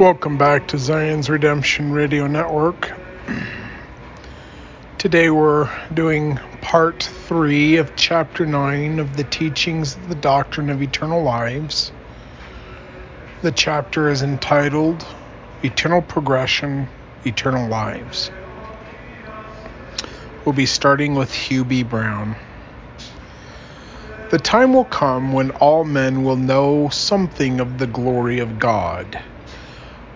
Welcome back to Zion's Redemption Radio Network. Today we're doing part three of chapter nine of the teachings of the doctrine of eternal lives. The chapter is entitled Eternal Progression, Eternal Lives. We'll be starting with Hugh B. Brown. The time will come when all men will know something of the glory of God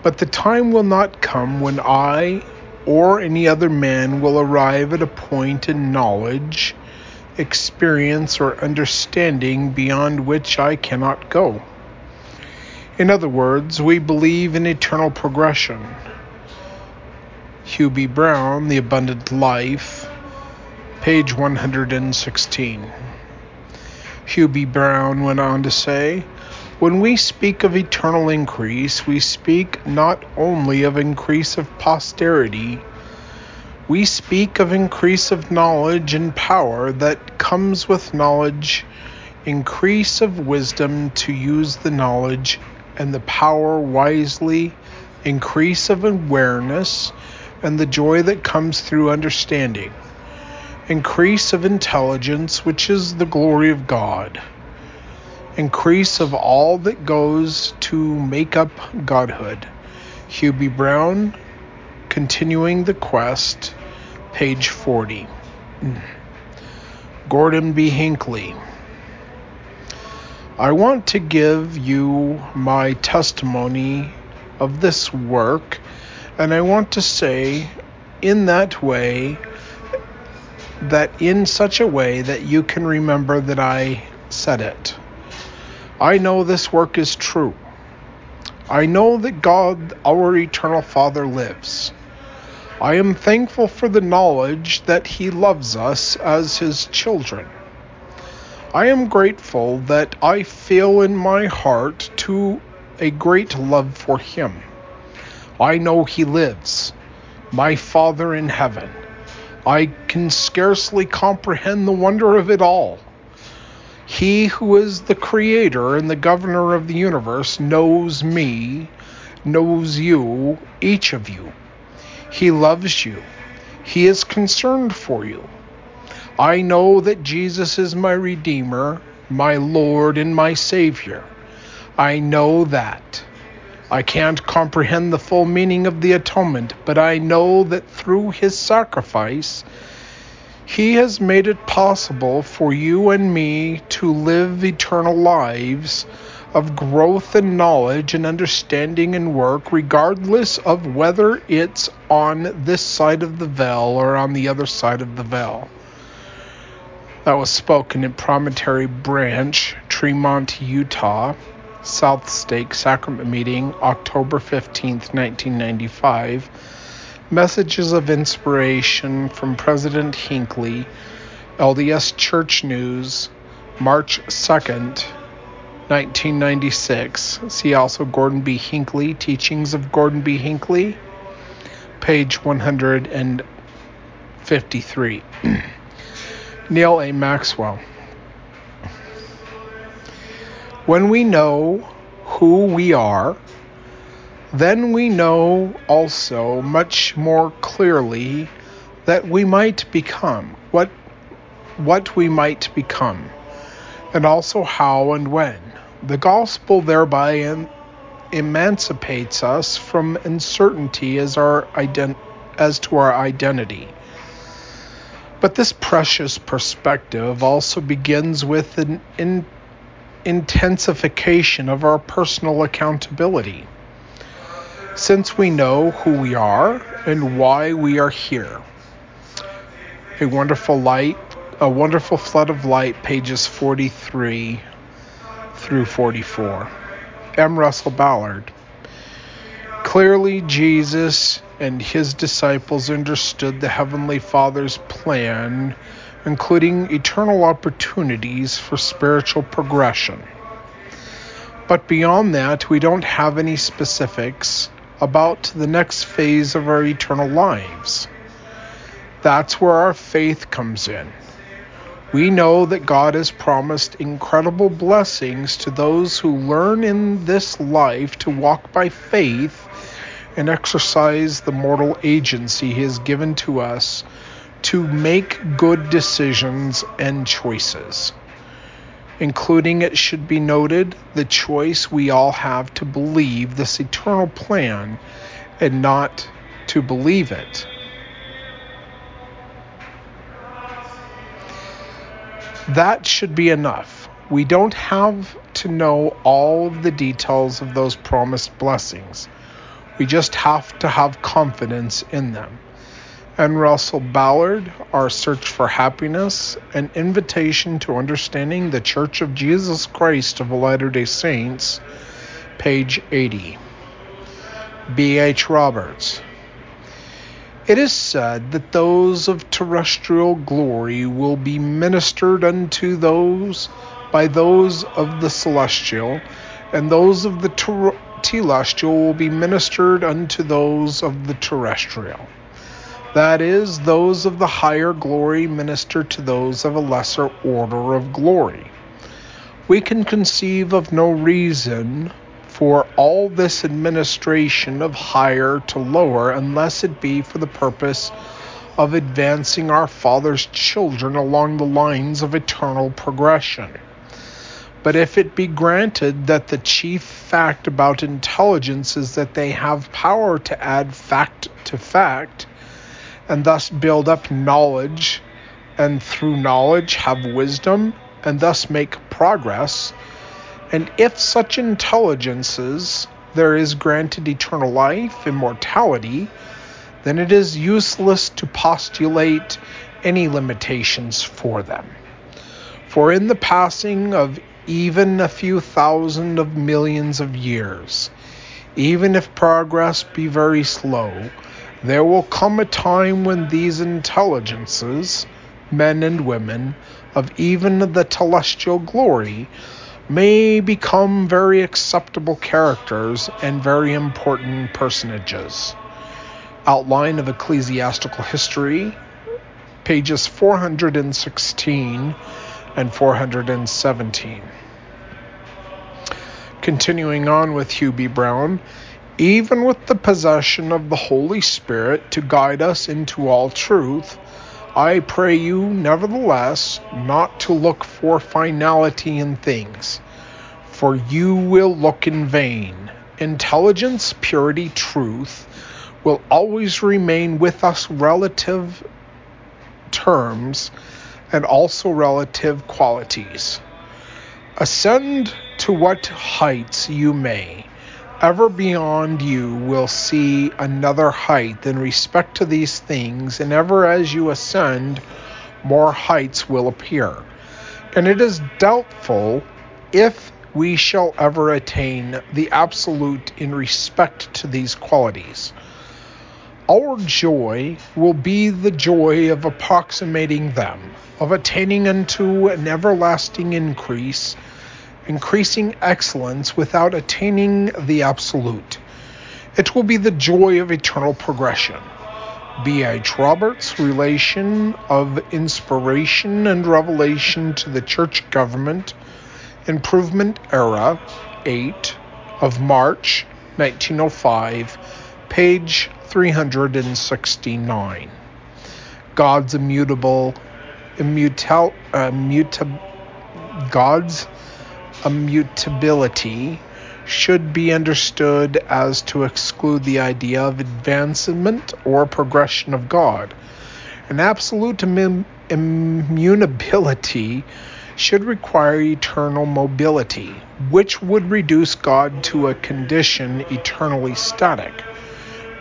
but the time will not come when I or any other man will arrive at a point in knowledge, experience, or understanding beyond which I cannot go. In other words, we believe in eternal progression. Hugh B. Brown, The Abundant Life, page 116. Hugh B. Brown went on to say, when we speak of eternal increase, we speak not only of increase of posterity, we speak of increase of knowledge and power that comes with knowledge, increase of wisdom to use the knowledge and the power wisely, increase of awareness, and the joy that comes through understanding, increase of intelligence, which is the glory of God increase of all that goes to make up godhood. B. Brown, Continuing the Quest, page 40. Mm. Gordon B. Hinckley. I want to give you my testimony of this work, and I want to say in that way that in such a way that you can remember that I said it. I know this work is true. I know that God, our eternal Father, lives. I am thankful for the knowledge that He loves us as His children. I am grateful that I feel in my heart to a great love for Him. I know He lives, my Father in heaven. I can scarcely comprehend the wonder of it all. He who is the creator and the governor of the universe knows me, knows you, each of you. He loves you. He is concerned for you. I know that Jesus is my Redeemer, my Lord, and my Savior. I know that. I can't comprehend the full meaning of the atonement, but I know that through his sacrifice, he has made it possible for you and me to live eternal lives of growth and knowledge and understanding and work, regardless of whether it's on this side of the veil or on the other side of the veil. That was spoken in Promontory Branch, Tremont, Utah, South Stake Sacrament Meeting, October 15th, 1995 Messages of Inspiration from President Hinckley, LDS Church News, March 2nd, 1996. See also Gordon B. Hinckley, Teachings of Gordon B. Hinckley, page 153. Neal A. Maxwell. When we know who we are, then we know also much more clearly that we might become what what we might become and also how and when. The gospel thereby emancipates us from uncertainty as our ident- as to our identity. But this precious perspective also begins with an in- intensification of our personal accountability since we know who we are and why we are here. A wonderful light, a wonderful flood of light, pages 43 through 44. M. Russell Ballard. Clearly, Jesus and his disciples understood the Heavenly Father's plan, including eternal opportunities for spiritual progression. But beyond that, we don't have any specifics about the next phase of our eternal lives. That's where our faith comes in. We know that God has promised incredible blessings to those who learn in this life to walk by faith and exercise the mortal agency He has given to us to make good decisions and choices. Including, it should be noted, the choice we all have to believe this eternal plan and not to believe it. That should be enough. We don't have to know all of the details of those promised blessings. We just have to have confidence in them. M. Russell Ballard, Our Search for Happiness, an invitation to understanding the Church of Jesus Christ of Latter day Saints, page 80. B.H. Roberts. It is said that those of terrestrial glory will be ministered unto those by those of the celestial, and those of the ter- telestial will be ministered unto those of the terrestrial. That is, those of the higher glory minister to those of a lesser order of glory. We can conceive of no reason for all this administration of higher to lower unless it be for the purpose of advancing our Father's children along the lines of eternal progression. But if it be granted that the chief fact about intelligence is that they have power to add fact to fact, and thus build up knowledge, and through knowledge have wisdom, and thus make progress, and if such intelligences there is granted eternal life, immortality, then it is useless to postulate any limitations for them. For in the passing of even a few thousand of millions of years. Even if progress be very slow, there will come a time when these intelligences, men and women, of even the celestial glory, may become very acceptable characters and very important personages. Outline of Ecclesiastical History, pages 416 and 417. Continuing on with Hugh B. Brown, even with the possession of the Holy Spirit to guide us into all truth, I pray you, nevertheless, not to look for finality in things, for you will look in vain. Intelligence, purity, truth will always remain with us relative terms and also relative qualities. Ascend to what heights you may, ever beyond you will see another height in respect to these things, and ever as you ascend, more heights will appear. And it is doubtful if we shall ever attain the absolute in respect to these qualities. Our joy will be the joy of approximating them, of attaining unto an everlasting increase, increasing excellence without attaining the absolute. It will be the joy of eternal progression. B.H. Roberts' relation of inspiration and revelation to the church government, improvement era, 8 of March 1905, page 369. God's immutable, immutal, uh, God's immutability should be understood as to exclude the idea of advancement or progression of God. An absolute Im- immutability should require eternal mobility, which would reduce God to a condition eternally static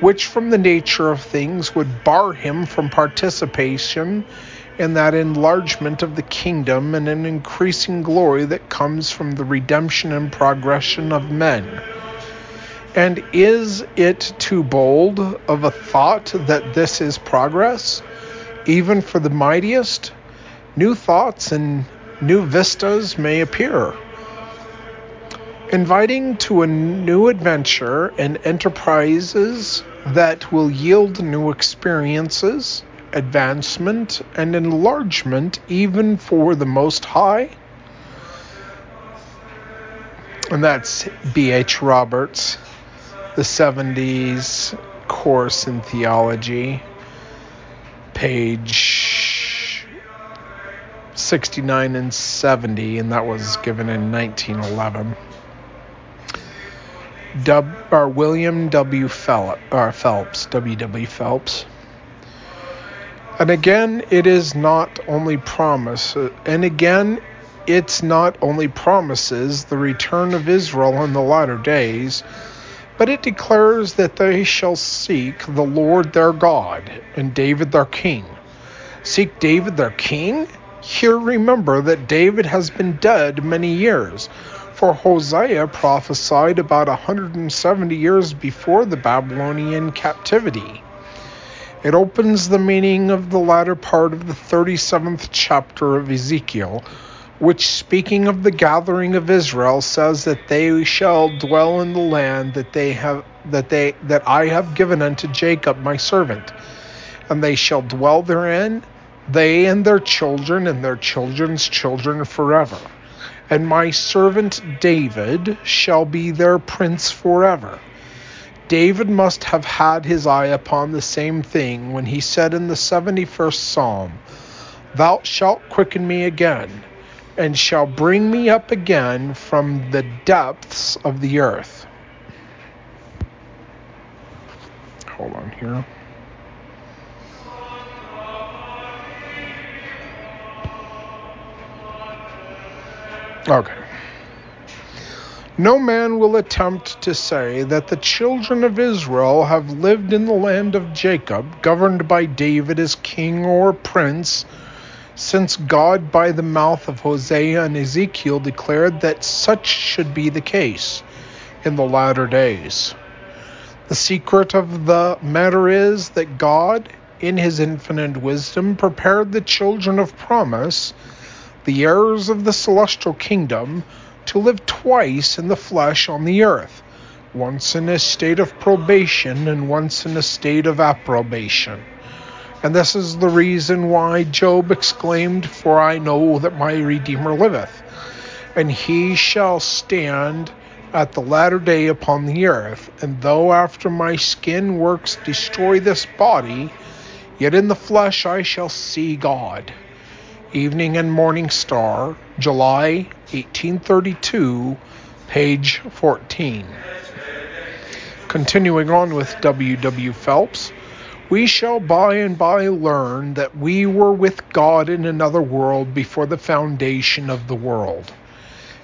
which from the nature of things would bar him from participation in that enlargement of the kingdom and an increasing glory that comes from the redemption and progression of men. And is it too bold of a thought that this is progress, even for the mightiest? New thoughts and new vistas may appear inviting to a new adventure and enterprises that will yield new experiences, advancement, and enlargement even for the Most High. And that's B.H. Roberts, the 70s course in theology, page 69 and 70, and that was given in 1911. Dub, or William W. Phelps, or uh, Phelps, W. W. Phelps. And again, it is not only promise, uh, and again, it's not only promises the return of Israel in the latter days, but it declares that they shall seek the Lord their God and David their king. Seek David their king? Here remember that David has been dead many years, for Hosea prophesied about 170 years before the Babylonian captivity. It opens the meaning of the latter part of the 37th chapter of Ezekiel which speaking of the gathering of Israel says that they shall dwell in the land that they have that they that I have given unto Jacob my servant. And they shall dwell therein they and their children and their children's children forever. And my servant David shall be their prince forever David must have had his eye upon the same thing when he said in the 71st psalm thou shalt quicken me again and shall bring me up again from the depths of the earth. Hold on here. Okay. No man will attempt to say that the children of Israel have lived in the land of Jacob, governed by David as king or prince since God, by the mouth of Hosea and Ezekiel, declared that such should be the case in the latter days. The secret of the matter is that God, in his infinite wisdom, prepared the children of promise, the heirs of the celestial kingdom, to live twice in the flesh on the earth, once in a state of probation and once in a state of approbation. And this is the reason why Job exclaimed, For I know that my Redeemer liveth, and he shall stand at the latter day upon the earth. And though after my skin works destroy this body, yet in the flesh I shall see God. Evening and Morning Star, July 1832, page 14. Continuing on with W. W. Phelps we shall by and by learn that we were with God in another world before the foundation of the world,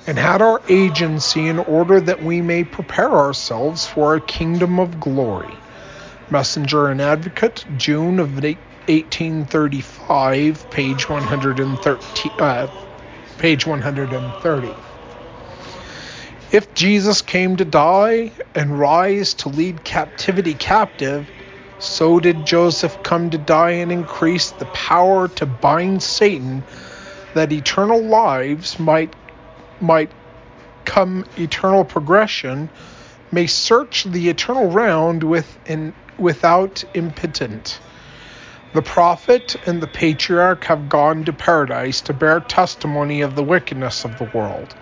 and had our agency in order that we may prepare ourselves for a kingdom of glory. Messenger and Advocate, June of 1835, page 113. Uh, page 130. If Jesus came to die and rise to lead captivity captive, so did Joseph come to die and increase the power to bind Satan, that eternal lives might might come eternal progression, may search the eternal round with in, without impotent. The prophet and the patriarch have gone to paradise to bear testimony of the wickedness of the world,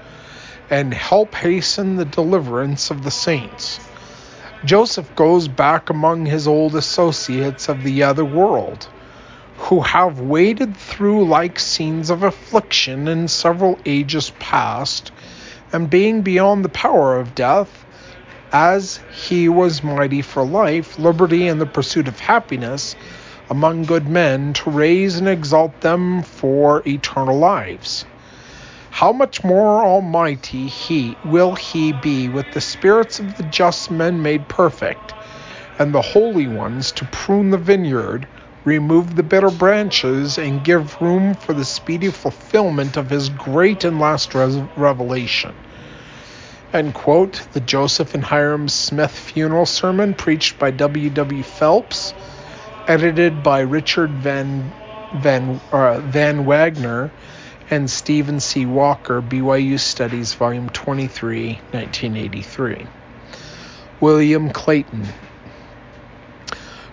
and help hasten the deliverance of the saints. Joseph goes back among his old associates of the other world, who have waded through like scenes of affliction in several ages past, and being beyond the power of death, as he was mighty for life, liberty, and the pursuit of happiness among good men, to raise and exalt them for eternal lives how much more almighty he will he be with the spirits of the just men made perfect, and the holy ones to prune the vineyard, remove the bitter branches, and give room for the speedy fulfillment of his great and last res- revelation. End quote. The Joseph and Hyrum Smith funeral sermon preached by W. W. Phelps, edited by Richard Van Van uh, Van Wagoner and Steven C. Walker, BYU Studies, Volume 23, 1983. William Clayton.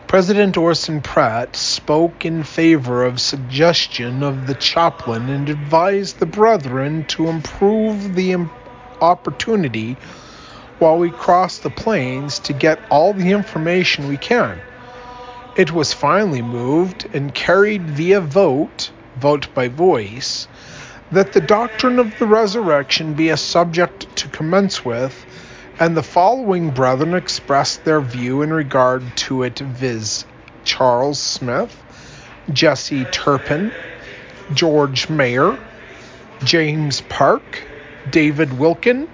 President Orson Pratt spoke in favor of suggestion of the chaplain and advised the brethren to improve the opportunity while we cross the plains to get all the information we can. It was finally moved and carried via vote, vote by voice, that the doctrine of the resurrection be a subject to commence with, and the following brethren expressed their view in regard to it, viz. Charles Smith, Jesse Turpin, George Mayer, James Park, David Wilkin,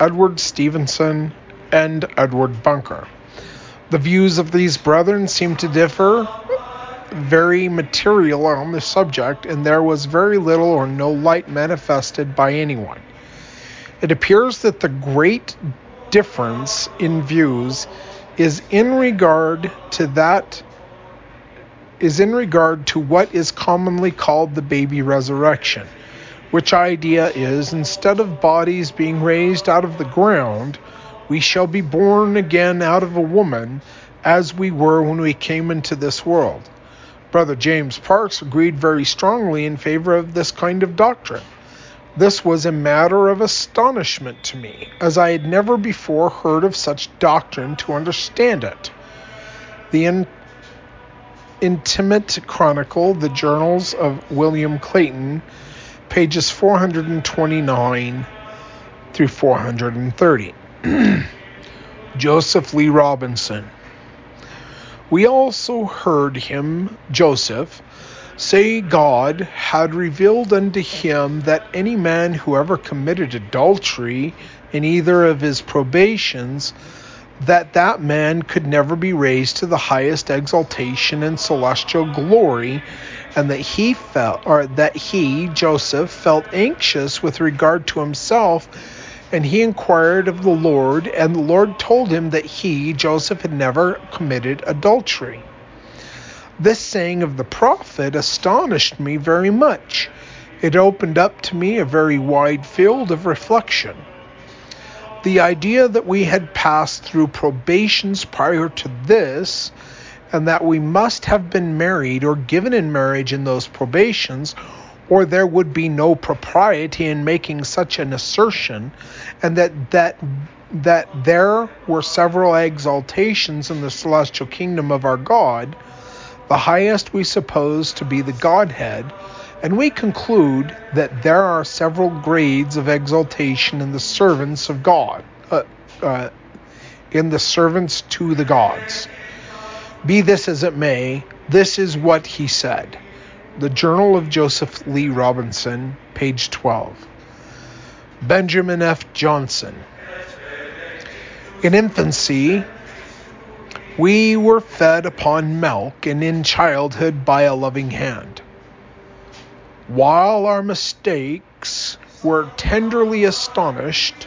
Edward Stevenson, and Edward Bunker. The views of these brethren seem to differ very material on the subject, and there was very little or no light manifested by anyone. It appears that the great difference in views is in regard to that is in regard to what is commonly called the baby resurrection, which idea is instead of bodies being raised out of the ground, we shall be born again out of a woman as we were when we came into this world. Brother James Parks agreed very strongly in favor of this kind of doctrine. This was a matter of astonishment to me, as I had never before heard of such doctrine to understand it. The in- Intimate Chronicle, the Journals of William Clayton, pages 429 through 430. Joseph Lee Robinson. We also heard him, Joseph, say God had revealed unto him that any man who ever committed adultery in either of his probations, that that man could never be raised to the highest exaltation and celestial glory, and that he felt, or that he, Joseph, felt anxious with regard to himself, and he inquired of the Lord, and the Lord told him that he, Joseph, had never committed adultery. This saying of the prophet astonished me very much. It opened up to me a very wide field of reflection. The idea that we had passed through probations prior to this, and that we must have been married or given in marriage in those probations, or there would be no propriety in making such an assertion, and that that that there were several exaltations in the celestial kingdom of our God the highest we suppose to be the Godhead, and we conclude that there are several grades of exaltation in the servants of God, uh, uh, in the servants to the gods. Be this as it may, this is what he said. The Journal of Joseph Lee Robinson, page 12. Benjamin F. Johnson. In infancy, we were fed upon milk and in childhood by a loving hand. While our mistakes were tenderly astonished,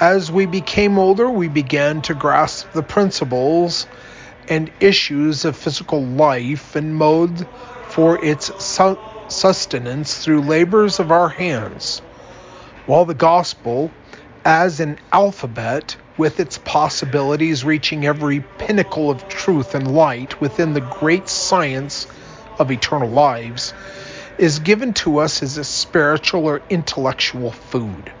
as we became older, we began to grasp the principles and issues of physical life and mode for its sustenance through labors of our hands, while the gospel, as an alphabet, with its possibilities reaching every pinnacle of truth and light within the great science of eternal lives, is given to us as a spiritual or intellectual food,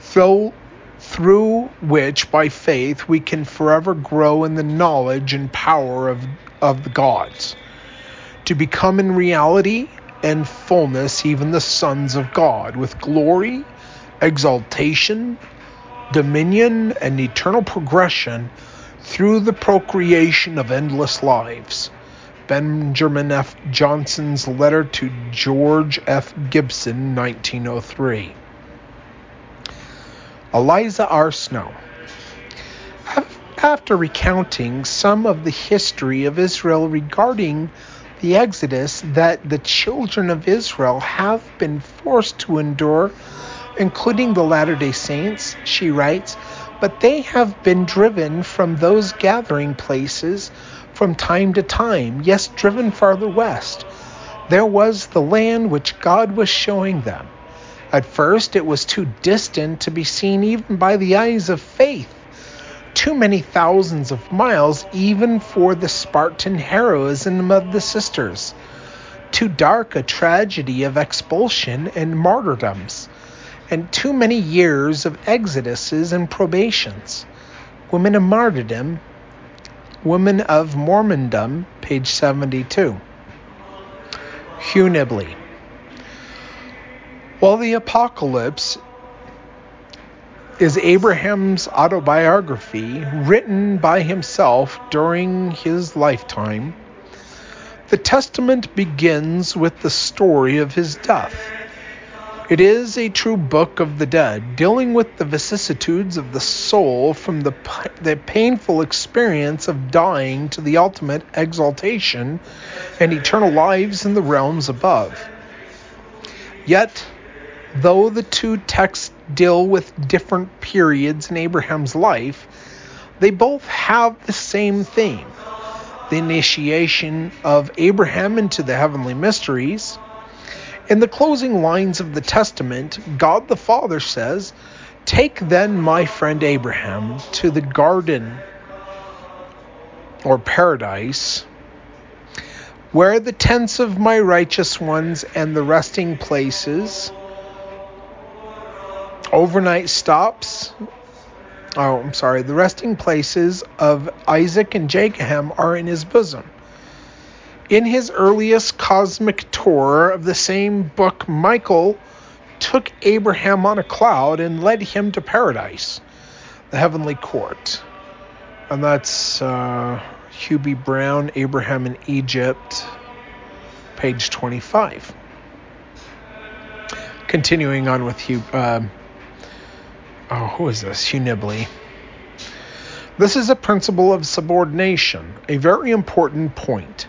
through, through which, by faith, we can forever grow in the knowledge and power of, of the gods, to become in reality and fullness even the sons of God, with glory, exaltation, dominion, and eternal progression through the procreation of endless lives. Benjamin F. Johnson's letter to George F. Gibson, 1903. Eliza R. Snow. After recounting some of the history of Israel regarding the Exodus that the children of Israel have been forced to endure including the Latter day Saints, she writes, but they have been driven from those gathering places from time to time, yes, driven farther west. There was the land which God was showing them. At first, it was too distant to be seen even by the eyes of faith. Too many thousands of miles, even for the Spartan heroism of the sisters. Too dark a tragedy of expulsion and martyrdoms and too many years of exoduses and probations. Women of Martyrdom, Women of Mormondom, page 72. Hugh Nibley. While the Apocalypse is Abraham's autobiography written by himself during his lifetime, the Testament begins with the story of his death. It is a true book of the dead, dealing with the vicissitudes of the soul from the, the painful experience of dying to the ultimate exaltation and eternal lives in the realms above. Yet, though the two texts deal with different periods in Abraham's life, they both have the same theme the initiation of Abraham into the heavenly mysteries. In the closing lines of the Testament, God the Father says, Take then my friend Abraham to the garden or paradise, where the tents of my righteous ones and the resting places, overnight stops, oh, I'm sorry, the resting places of Isaac and Jacob are in his bosom. In his earliest cosmic tour of the same book, Michael took Abraham on a cloud and led him to paradise, the heavenly court. And that's uh, Hugh B. Brown, Abraham in Egypt, page 25. Continuing on with Hugh. Uh, oh, who is this? Hugh Nibley. This is a principle of subordination, a very important point.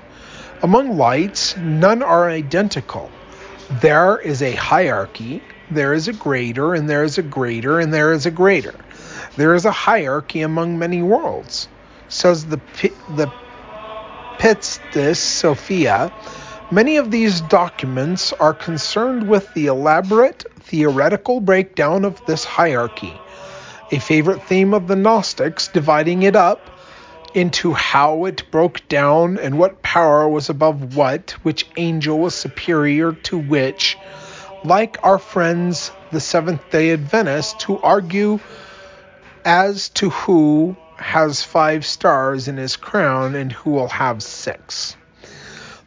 Among lights, none are identical. There is a hierarchy, there is a greater, and there is a greater, and there is a greater. There is a hierarchy among many worlds, says the, the Pistis Sophia. Many of these documents are concerned with the elaborate theoretical breakdown of this hierarchy, a favorite theme of the Gnostics, dividing it up into how it broke down and what power was above what, which angel was superior to which, like our friends the Seventh day Adventists, who argue as to who has five stars in his crown and who will have six.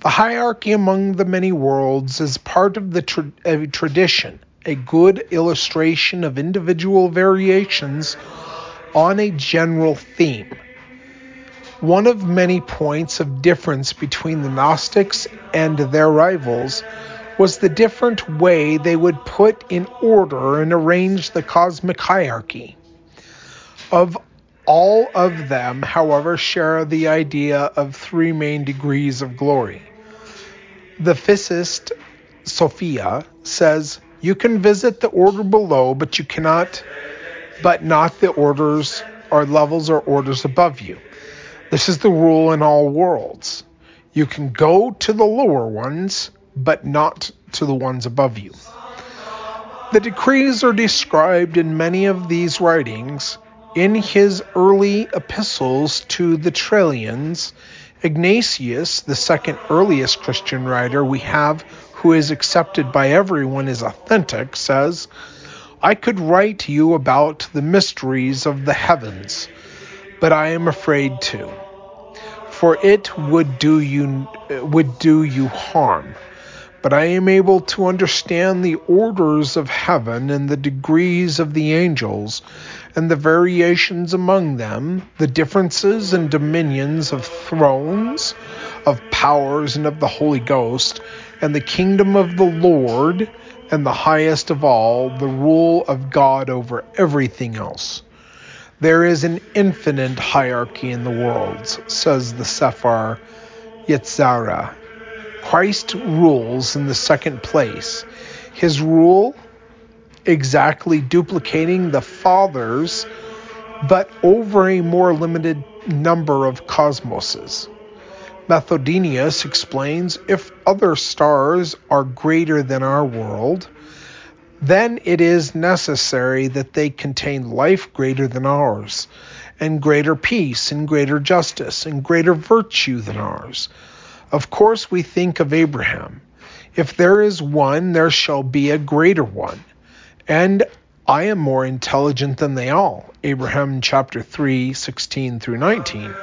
The hierarchy among the many worlds is part of the tra- eh, tradition a good illustration of individual variations on a general theme. One of many points of difference between the Gnostics and their rivals was the different way they would put in order and arrange the cosmic hierarchy. Of all of them, however, share the idea of three main degrees of glory. The Pistis Sophia says you can visit the order below, but you cannot, but not the orders or levels or orders above you. This is the rule in all worlds. You can go to the lower ones, but not to the ones above you. The decrees are described in many of these writings. In his early epistles to the Trallians, Ignatius, the second earliest Christian writer we have who is accepted by everyone as authentic, says, I could write you about the mysteries of the heavens, but I am afraid to, for it would do you would do you harm. But I am able to understand the orders of heaven and the degrees of the angels, and the variations among them, the differences and dominions of thrones, of powers, and of the Holy Ghost, and the kingdom of the Lord, and the highest of all, the rule of God over everything else. There is an infinite hierarchy in the worlds, says the Sefer Yetzirah. Christ rules in the second place. His rule exactly duplicating the Father's, but over a more limited number of cosmoses. Methodius explains if other stars are greater than our world, then it is necessary that they contain life greater than ours, and greater peace, and greater justice, and greater virtue than ours. Of course, we think of Abraham. If there is one, there shall be a greater one. and I am more intelligent than they all. Abraham chapter 3, 16 through 19.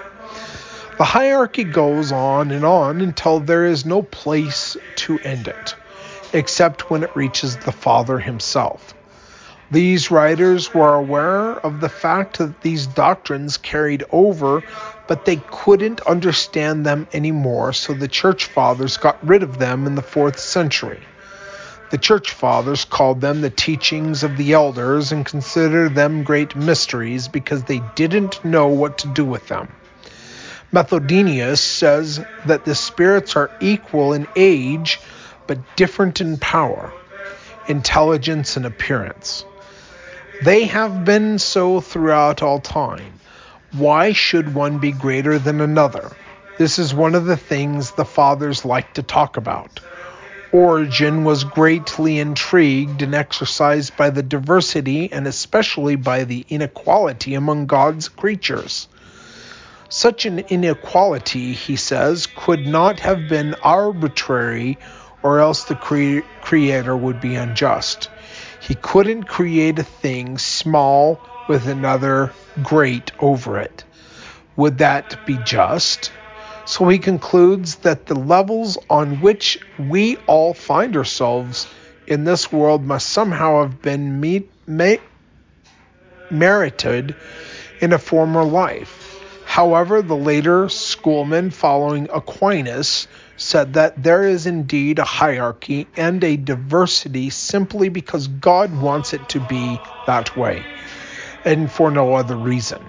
The hierarchy goes on and on until there is no place to end it, except when it reaches the Father himself. These writers were aware of the fact that these doctrines carried over, but they couldn't understand them anymore, so the church fathers got rid of them in the fourth century. The church fathers called them the teachings of the elders and considered them great mysteries because they didn't know what to do with them. Methodius says that the spirits are equal in age but different in power, intelligence, and appearance. They have been so throughout all time. Why should one be greater than another? This is one of the things the fathers like to talk about. Origen was greatly intrigued and exercised by the diversity and especially by the inequality among God's creatures. Such an inequality, he says, could not have been arbitrary or else the cre- Creator would be unjust. He couldn't create a thing small with another great over it. Would that be just? So he concludes that the levels on which we all find ourselves in this world must somehow have been me- me- merited in a former life. However, the later schoolmen following Aquinas said that there is indeed a hierarchy and a diversity simply because God wants it to be that way, and for no other reason.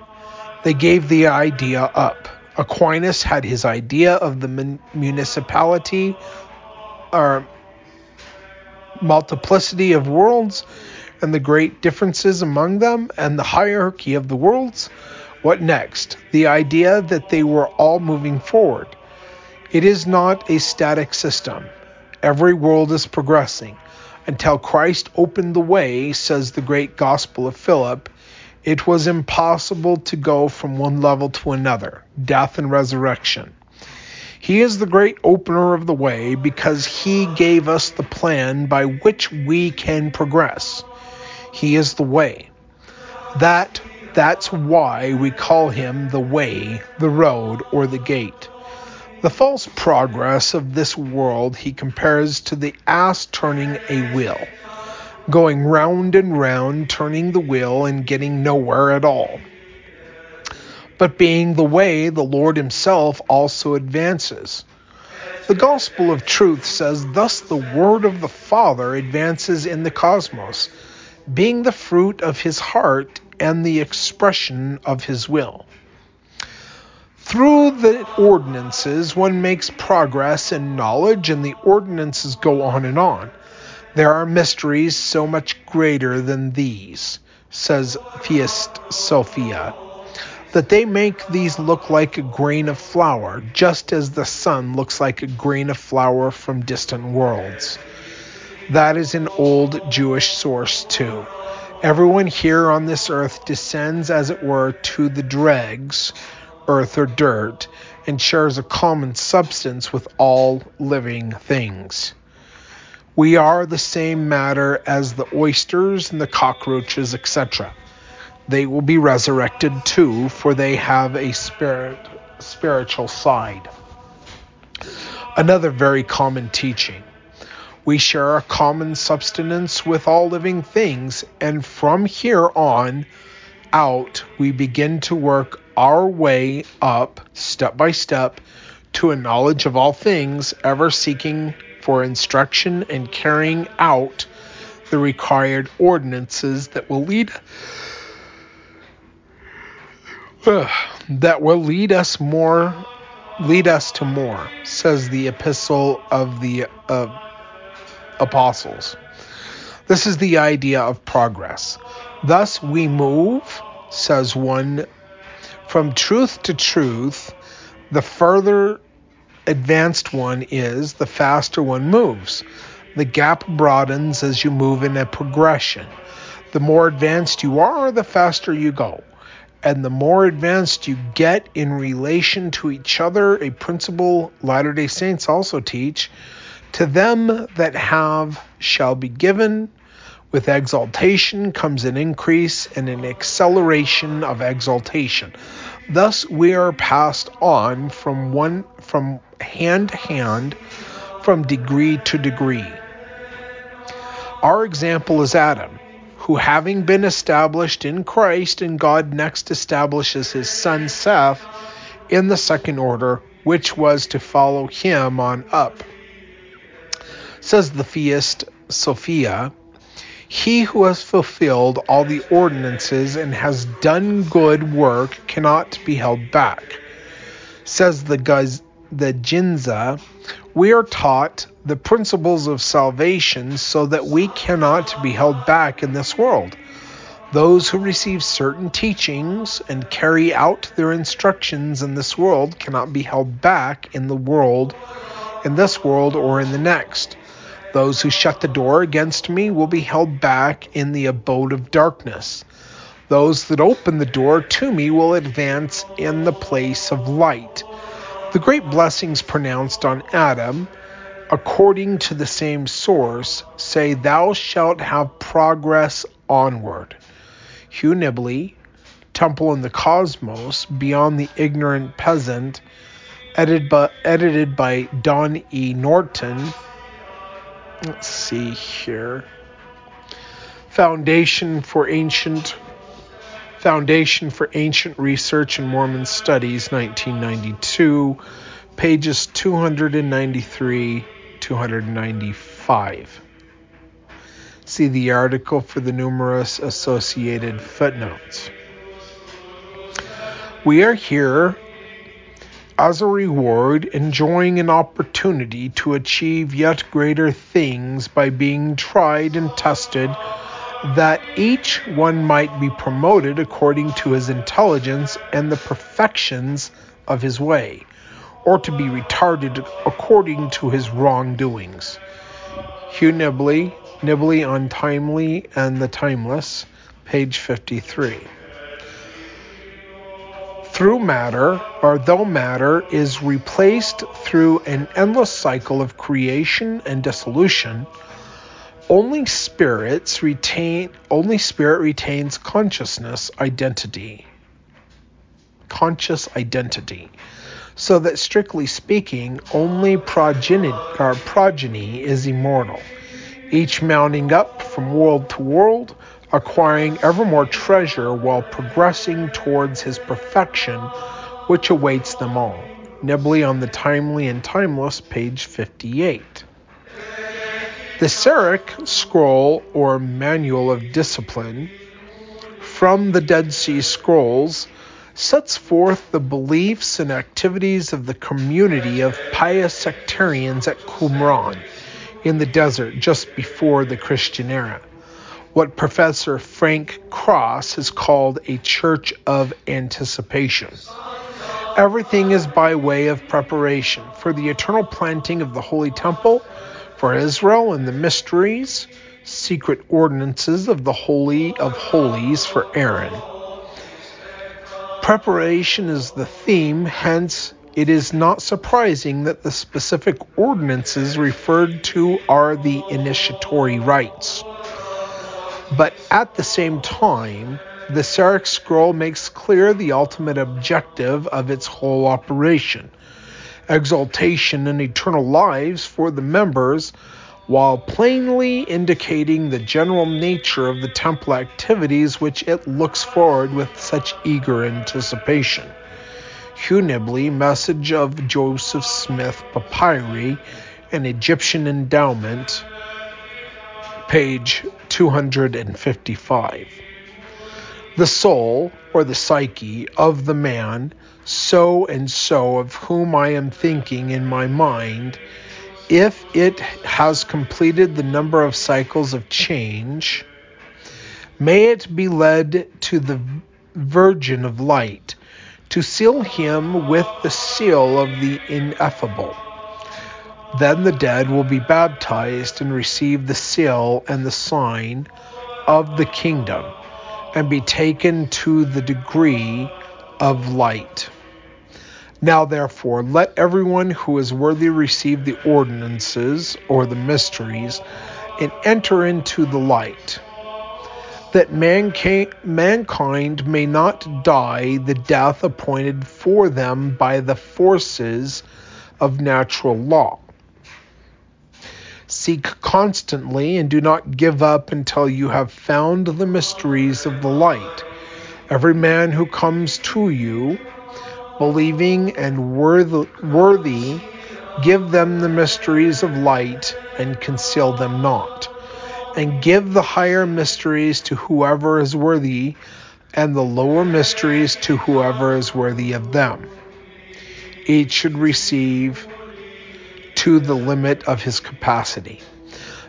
They gave the idea up. Aquinas had his idea of the municipality or multiplicity of worlds and the great differences among them and the hierarchy of the worlds. What next? The idea that they were all moving forward. It is not a static system. Every world is progressing. Until Christ opened the way, says the great Gospel of Philip, it was impossible to go from one level to another death and resurrection. He is the great opener of the way because he gave us the plan by which we can progress. He is the way. That that's why we call him the way, the road, or the gate. The false progress of this world he compares to the ass turning a wheel, going round and round, turning the wheel and getting nowhere at all. But being the way, the Lord himself also advances. The gospel of truth says, Thus the word of the Father advances in the cosmos, being the fruit of his heart and the expression of his will. Through the ordinances, one makes progress in knowledge, and the ordinances go on and on. There are mysteries so much greater than these, says Pistis Sophia, that they make these look like a grain of flour, just as the sun looks like a grain of flour from distant worlds. That is an old Jewish source, too. Everyone here on this earth descends, as it were, to the dregs earth, or dirt, and shares a common substance with all living things. We are the same matter as the oysters and the cockroaches, etc. They will be resurrected too, for they have a spirit, spiritual side. Another very common teaching. We share a common substance with all living things, and from here on out, we begin to work our way up, step by step, to a knowledge of all things, ever seeking for instruction and carrying out the required ordinances that will lead that will lead us more lead us to more says the epistle of the uh, apostles this is the idea of progress thus we move says one from truth to truth, the further advanced one is, the faster one moves. The gap broadens as you move in a progression. The more advanced you are, the faster you go. And the more advanced you get in relation to each other, a principle Latter day Saints also teach to them that have shall be given, With exaltation comes an increase and an acceleration of exaltation. Thus we are passed on from one from hand to hand, from degree to degree. Our example is Adam, who having been established in Christ and God next establishes his son Seth in the second order, which was to follow him on up. Says the Pistis Sophia, he who has fulfilled all the ordinances and has done good work cannot be held back. Says the Guz, the Ginza, we are taught the principles of salvation so that we cannot be held back in this world. Those who receive certain teachings and carry out their instructions in this world cannot be held back in the world, in this world or in the next. Those who shut the door against me will be held back in the abode of darkness. Those that open the door to me will advance in the place of light. The great blessings pronounced on Adam, according to the same source, say, Thou shalt have progress onward. Hugh Nibley, Temple in the Cosmos, Beyond the Ignorant Peasant, edited by, edited by Don E. Norton, let's see here. Foundation for Ancient Foundation for Ancient Research and Mormon Studies, 1992, pages 293 295. See the article for the numerous associated footnotes. We are here as a reward, enjoying an opportunity to achieve yet greater things by being tried and tested, that each one might be promoted according to his intelligence and the perfections of his way, or to be retarded according to his wrongdoings. Hugh Nibley, Nibley on the Timely and the Timeless, page 53 through matter, or though matter is replaced through an endless cycle of creation and dissolution, only spirits retain only spirit retains consciousness identity. Conscious identity. So that strictly speaking, only progeny, progeny is immortal, each mounting up from world to world acquiring ever more treasure while progressing towards his perfection, which awaits them all. Nibley on the Timely and Timeless, page 58. The Serek Scroll, or Manual of Discipline, from the Dead Sea Scrolls, sets forth the beliefs and activities of the community of pious sectarians at Qumran in the desert just before the Christian era what Professor Frank Cross has called a church of anticipation. Everything is by way of preparation for the eternal planting of the Holy Temple, for Israel and the mysteries, secret ordinances of the Holy of Holies for Aaron. Preparation is the theme, hence, it is not surprising that the specific ordinances referred to are the initiatory rites. But at the same time, the Serek scroll makes clear the ultimate objective of its whole operation exaltation and eternal lives for the members, while plainly indicating the general nature of the temple activities which it looks forward with such eager anticipation. Hugh Nibley, Message of Joseph Smith Papyri, an Egyptian endowment, page 255. The soul, or the psyche, of the man, so and so of whom I am thinking in my mind, if it has completed the number of cycles of change, may it be led to the Virgin of Light, to seal him with the seal of the ineffable then the dead will be baptized and receive the seal and the sign of the kingdom and be taken to the degree of light. Now, therefore, let everyone who is worthy receive the ordinances or the mysteries and enter into the light, that mankind may not die the death appointed for them by the forces of natural law. Seek constantly and do not give up until you have found the mysteries of the light. Every man who comes to you, believing and worthy, give them the mysteries of light and conceal them not. And give the higher mysteries to whoever is worthy, and the lower mysteries to whoever is worthy of them. Each should receive to the limit of his capacity.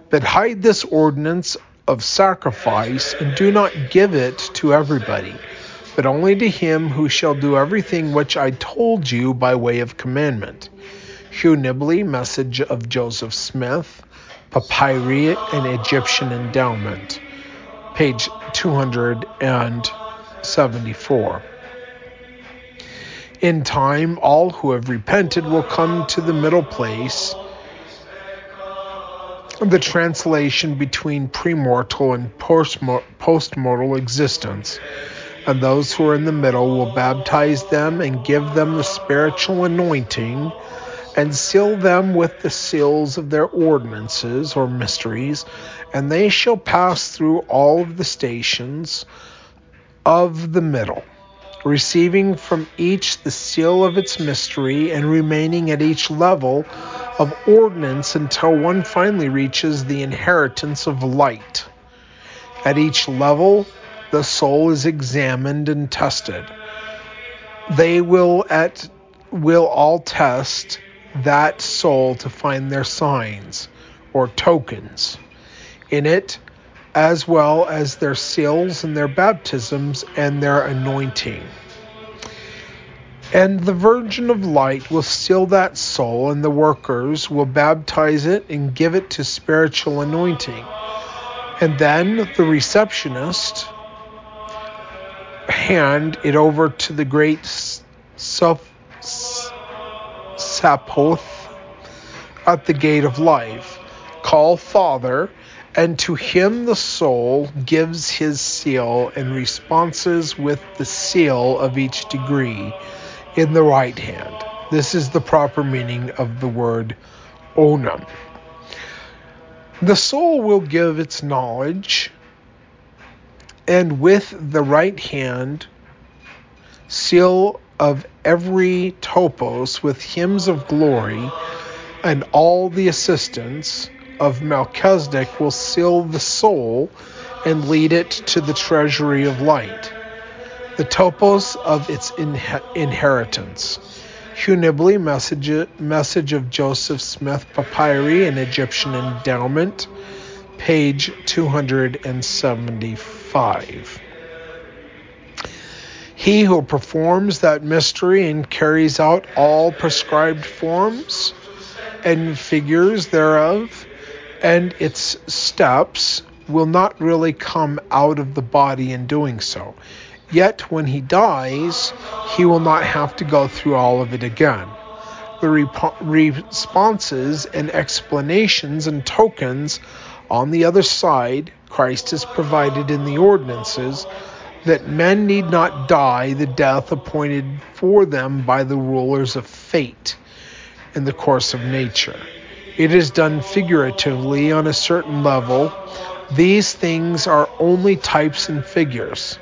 But hide this ordinance of sacrifice and do not give it to everybody, but only to him who shall do everything which I told you by way of commandment. Hugh Nibley, Message of Joseph Smith, Papyri and Egyptian Endowment, page 274. In time, all who have repented will come to the middle place, the translation between premortal and postmortal existence. And those who are in the middle will baptize them and give them the spiritual anointing and seal them with the seals of their ordinances or mysteries, and they shall pass through all of the stations of the middle receiving from each the seal of its mystery and remaining at each level of ordinance until one finally reaches the inheritance of light. At each level, the soul is examined and tested. They will at will all test that soul to find their signs or tokens. In it, as well as their seals and their baptisms and their anointing. And the Virgin of Light will seal that soul, and the workers will baptize it and give it to spiritual anointing. And then the receptionist hand it over to the great Sabaoth at the gate of life. Call Father and to him the soul gives his seal and responses with the seal of each degree in the right hand. This is the proper meaning of the word onum. The soul will give its knowledge, and with the right hand, seal of every topos with hymns of glory, and all the assistants of Melchizedek will seal the soul and lead it to the treasury of light, the topos of its inheritance. Hugh Nibley, message, message of Joseph Smith Papyri, an Egyptian endowment, page 275. He who performs that mystery and carries out all prescribed forms and figures thereof and its steps will not really come out of the body in doing so. Yet when he dies, he will not have to go through all of it again. The responses and explanations and tokens on the other side, Christ has provided in the ordinances that men need not die the death appointed for them by the rulers of fate in the course of nature. It is done figuratively on a certain level. These things are only types and figures.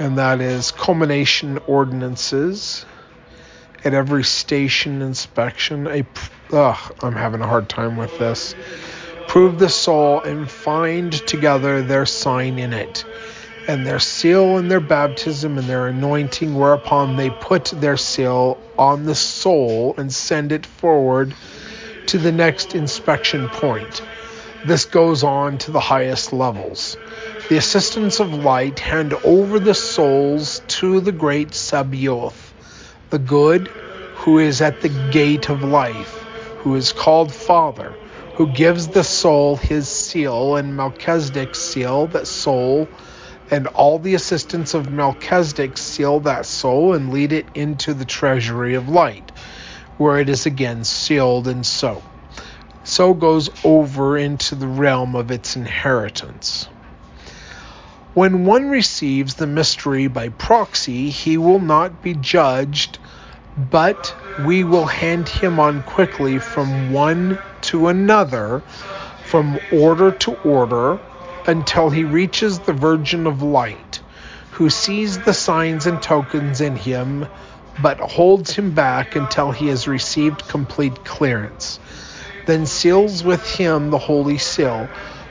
And that is culmination ordinances at every station inspection. A, ugh, I'm having a hard time with this. Prove the soul and find together their sign in it, and their seal and their baptism and their anointing, whereupon they put their seal on the soul and send it forward to the next inspection point. This goes on to the highest levels. The assistants of light hand over the souls to the great Sabaoth, the good, who is at the gate of life, who is called Father, who gives the soul his seal and Melchizedek's seal, that soul, and all the assistants of Melchizedek seal that soul and lead it into the treasury of light where it is again sealed and so. so goes over into the realm of its inheritance. When one receives the mystery by proxy, he will not be judged, but we will hand him on quickly from one to another, from order to order, until he reaches the Virgin of Light, who sees the signs and tokens in him, but holds him back until he has received complete clearance. Then seals with him the holy seal.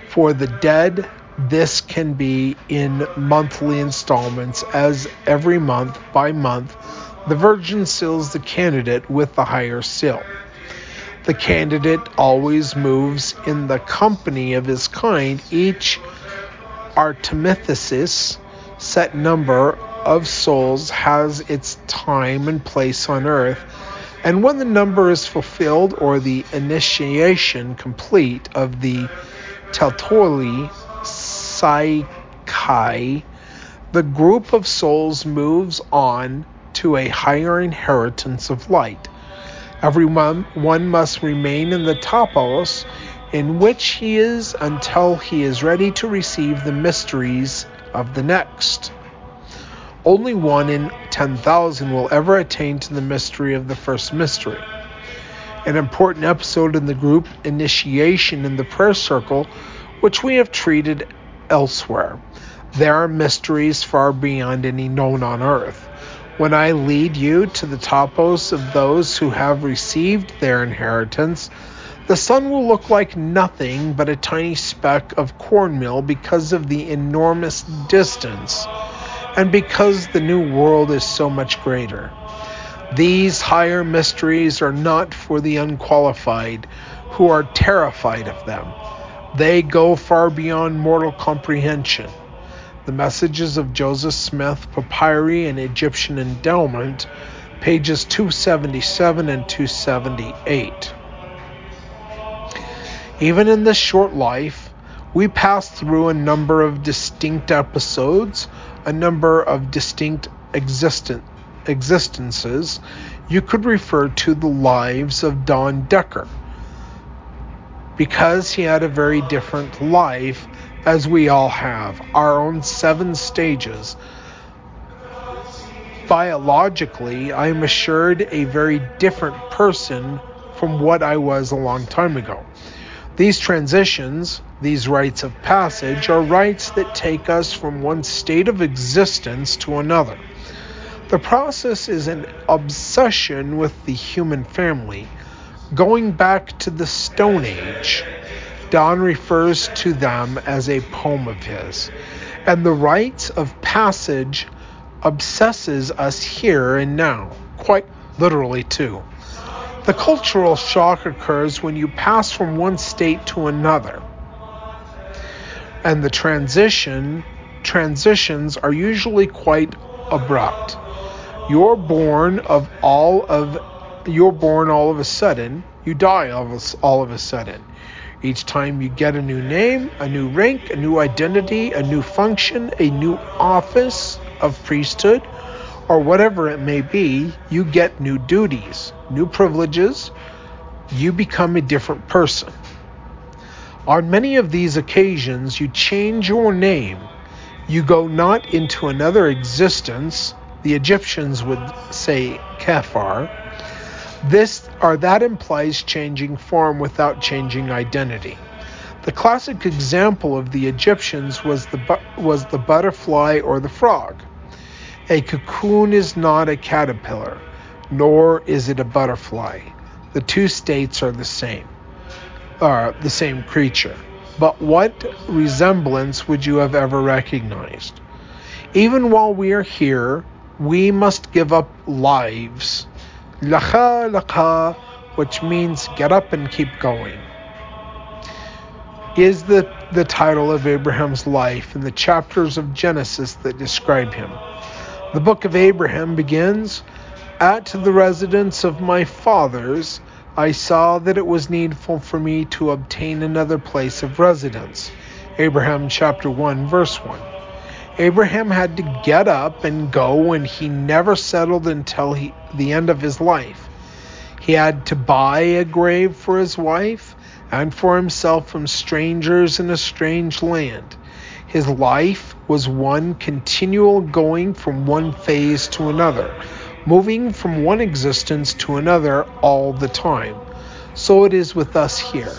For the dead, this can be in monthly installments, as every month by month the Virgin seals the candidate with the higher seal. The candidate always moves in the company of his kind. Each artemithesis, set number of souls, has its time and place on earth. And when the number is fulfilled or the initiation complete of the Teltoli Psyche, the group of souls moves on to a higher inheritance of light. Everyone one must remain in the topos in which he is until he is ready to receive the mysteries of the next. Only one in 10,000 will ever attain to the mystery of the first mystery. An important episode in the group initiation in the prayer circle, which we have treated elsewhere. There are mysteries far beyond any known on earth. When I lead you to the topos of those who have received their inheritance, the sun will look like nothing but a tiny speck of cornmeal because of the enormous distance and because the new world is so much greater. These higher mysteries are not for the unqualified who are terrified of them. They go far beyond mortal comprehension. The Messages of Joseph Smith, Papyri and Egyptian Endowment, pages 277 and 278. Even in this short life, we pass through a number of distinct episodes, a number of distinct existent, existences. You could refer to the lives of Don Decker. Because he had a very different life, as we all have, our own seven stages. Biologically, I am assured a very different person from what I was a long time ago. These transitions, these rites of passage, are rites that take us from one state of existence to another. The process is an obsession with the human family, going back to the Stone Age. Don refers to them as a poem of his, and the rites of passage obsesses us here and now, quite literally too. The cultural shock occurs when you pass from one state to another. And the transition transitions are usually quite abrupt. You're born of all of you're born all of a sudden, you die all of, all of a sudden. Each time you get a new name, a new rank, a new identity, a new function, a new office of priesthood, or whatever it may be, you get new duties, new privileges. You become a different person. On many of these occasions, you change your name. You go not into another existence, the Egyptians would say kafar, this or that implies changing form without changing identity. The classic example of the Egyptians was the was the butterfly or the frog. A cocoon is not a caterpillar, nor is it a butterfly. The two states are the same, are the same creature. But what resemblance would you have ever recognized? Even while we are here, we must give up lives Lech Lecha, which means get up and keep going, is the, the title of Abraham's life in the chapters of Genesis that describe him. The book of Abraham begins At the residence of my fathers, I saw that it was needful for me to obtain another place of residence. Abraham chapter 1, verse 1. Abraham had to get up and go, and he never settled until he, the end of his life. He had to buy a grave for his wife, and for himself from strangers in a strange land. His life was one continual going from one phase to another, moving from one existence to another all the time. So it is with us here.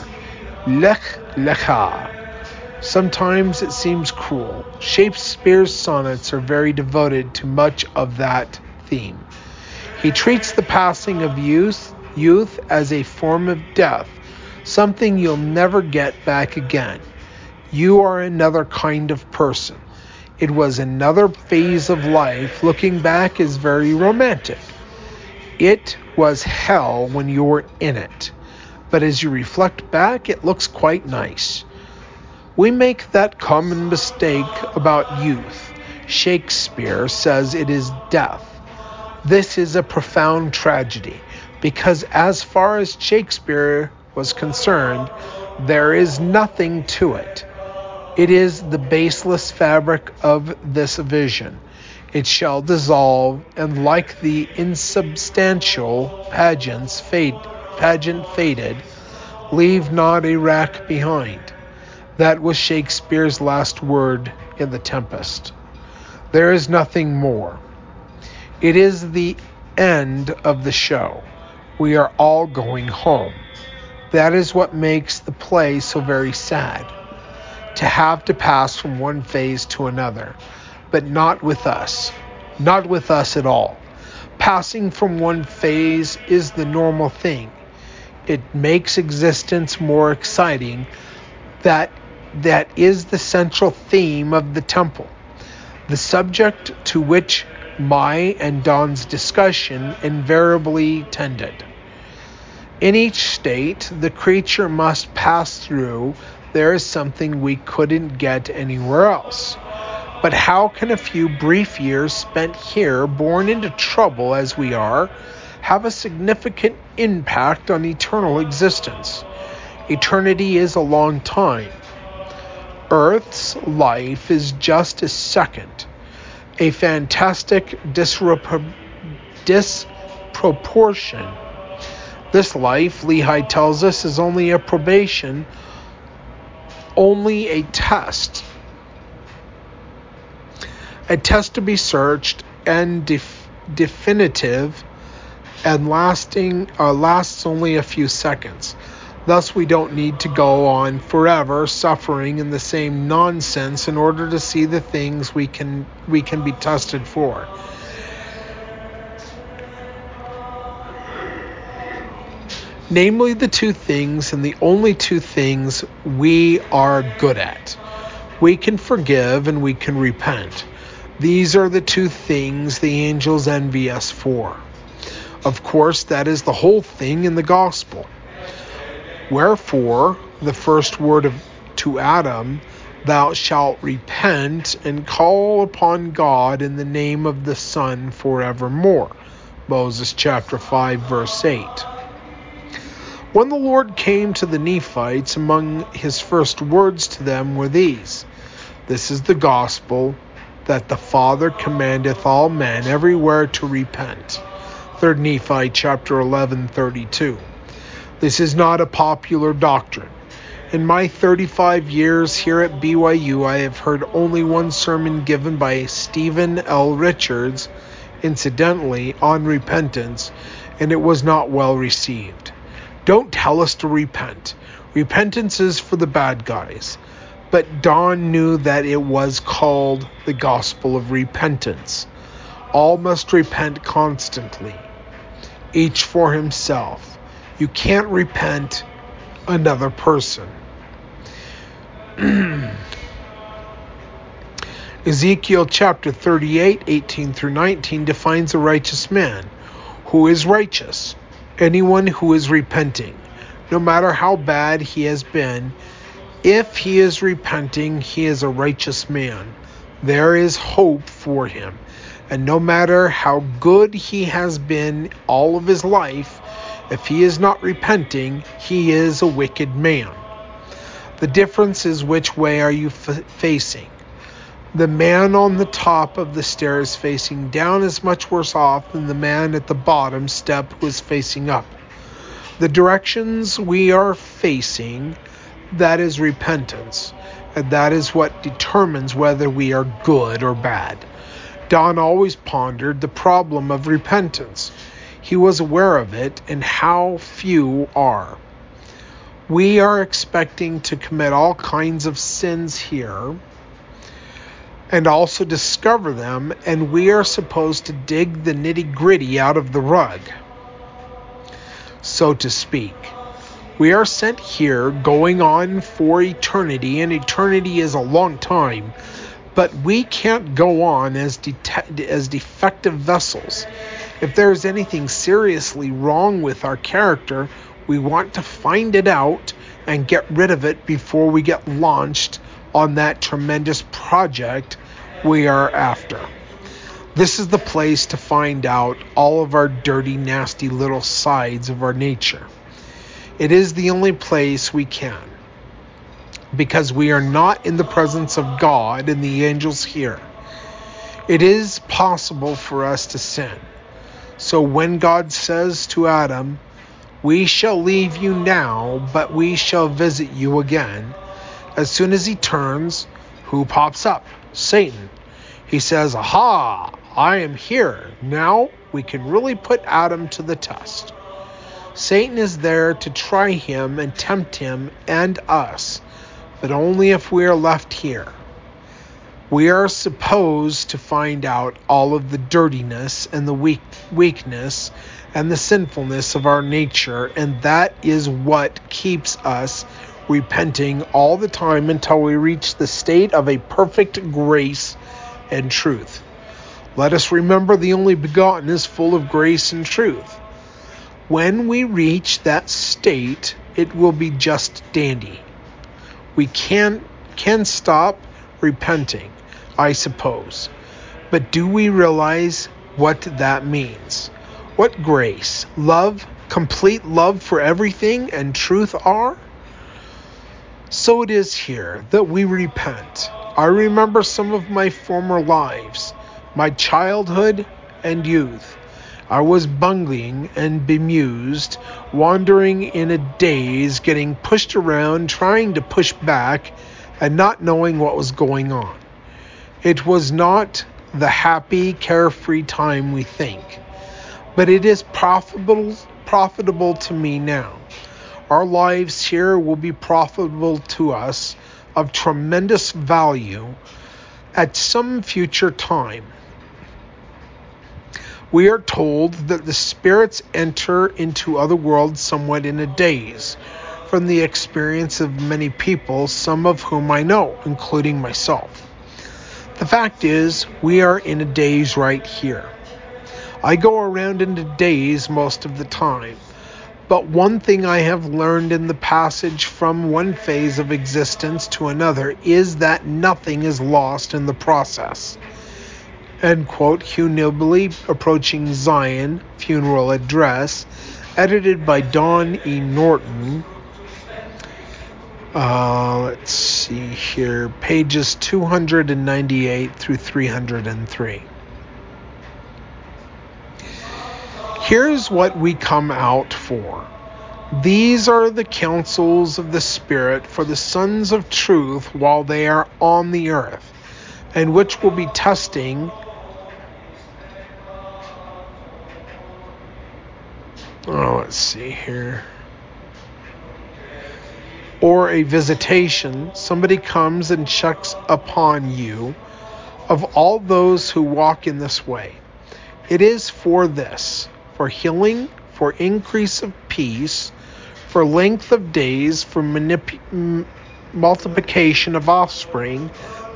Lech Lecha. Sometimes it seems cruel. Shakespeare's sonnets are very devoted to much of that theme. He treats the passing of youth, youth as a form of death, something you'll never get back again. You are another kind of person. It was another phase of life. Looking back is very romantic. It was hell when you were in it. But as you reflect back, it looks quite nice. We make that common mistake about youth. Shakespeare says it is death. This is a profound tragedy because, as far as Shakespeare was concerned, there is nothing to it. It is the baseless fabric of this vision. It shall dissolve, and like the insubstantial pageants fade, pageant faded, leave not a rack behind. That was Shakespeare's last word in The Tempest. There is nothing more. It is the end of the show. We are all going home. That is what makes the play so very sad to have to pass from one phase to another, but not with us. Not with us at all. Passing from one phase is the normal thing. It makes existence more exciting. That that is the central theme of the temple. The subject to which my and Don's discussion invariably tended. In each state, the creature must pass through there is something we couldn't get anywhere else. But how can a few brief years spent here, born into trouble as we are, have a significant impact on eternal existence? Eternity is a long time. Earth's life is just a second, a fantastic disproportion. This life, Lehi tells us, is only a probation only a test. A test to be searched and def- definitive and lasting uh, lasts only a few seconds. Thus, we don't need to go on forever suffering in the same nonsense in order to see the things we can we can be tested for. Namely the two things and the only two things we are good at. We can forgive and we can repent. These are the two things the angels envy us for. Of course, that is the whole thing in the gospel. Wherefore, the first word of, to Adam, thou shalt repent and call upon God in the name of the Son forevermore. Moses chapter 5 verse 8. When the Lord came to the Nephites, among his first words to them were these This is the gospel that the Father commandeth all men everywhere to repent. 3 Nephi chapter 11 32. This is not a popular doctrine. In my 35 years here at BYU, I have heard only one sermon given by Stephen L. Richards, incidentally, on repentance, and it was not well received. Don't tell us to repent. Repentance is for the bad guys. But Don knew that it was called the gospel of repentance. All must repent constantly, each for himself. You can't repent another person. Ezekiel chapter 38, 18 through 19 defines a righteous man. Who is righteous? Anyone who is repenting, no matter how bad he has been, if he is repenting, he is a righteous man. There is hope for him. And no matter how good he has been all of his life, if he is not repenting, he is a wicked man. The difference is which way are you f- facing? The man on the top of the stairs facing down is much worse off than the man at the bottom step who is facing up. The directions we are facing, that is repentance, and that is what determines whether we are good or bad. Don always pondered the problem of repentance. He was aware of it and how few are. We are expecting to commit all kinds of sins here and also discover them, and we are supposed to dig the nitty gritty out of the rug, so to speak. We are sent here going on for eternity, and eternity is a long time, but we can't go on as, de- as defective vessels. If there is anything seriously wrong with our character, we want to find it out and get rid of it before we get launched on that tremendous project we are after. This is the place to find out all of our dirty, nasty little sides of our nature. It is the only place we can. Because we are not in the presence of God and the angels here. It is possible for us to sin. So when God says to Adam, We shall leave you now, but we shall visit you again, as soon as he turns, who pops up? Satan. He says, Aha, I am here. Now we can really put Adam to the test. Satan is there to try him and tempt him and us, but only if we are left here. We are supposed to find out all of the dirtiness and the weak, weakness and the sinfulness of our nature, and that is what keeps us repenting all the time until we reach the state of a perfect grace and truth. Let us remember the only begotten is full of grace and truth. When we reach that state, it will be just dandy. We can can stop repenting, I suppose. But do we realize what that means? What grace, love, complete love for everything and truth are? So it is here that we repent. I remember some of my former lives, my childhood and youth. I was bungling and bemused, wandering in a daze, getting pushed around, trying to push back, and not knowing what was going on. It was not the happy, carefree time we think, but it is profitable, profitable to me now. Our lives here will be profitable to us of tremendous value at some future time. We are told that the spirits enter into other worlds somewhat in a daze, from the experience of many people, some of whom I know, including myself. The fact is, we are in a daze right here. I go around in a daze most of the time. But one thing I have learned in the passage from one phase of existence to another is that nothing is lost in the process. End quote. Hugh Nibley, Approaching Zion, Funeral Address, edited by Don E. Norton. Uh, let's see here, pages 298 through 303. Here's what we come out for. These are the counsels of the Spirit for the sons of truth while they are on the earth, and which will be testing. Oh, let's see here. Or a visitation, somebody comes and checks upon you of all those who walk in this way. It is for this for healing, for increase of peace, for length of days, for manip- multiplication of offspring.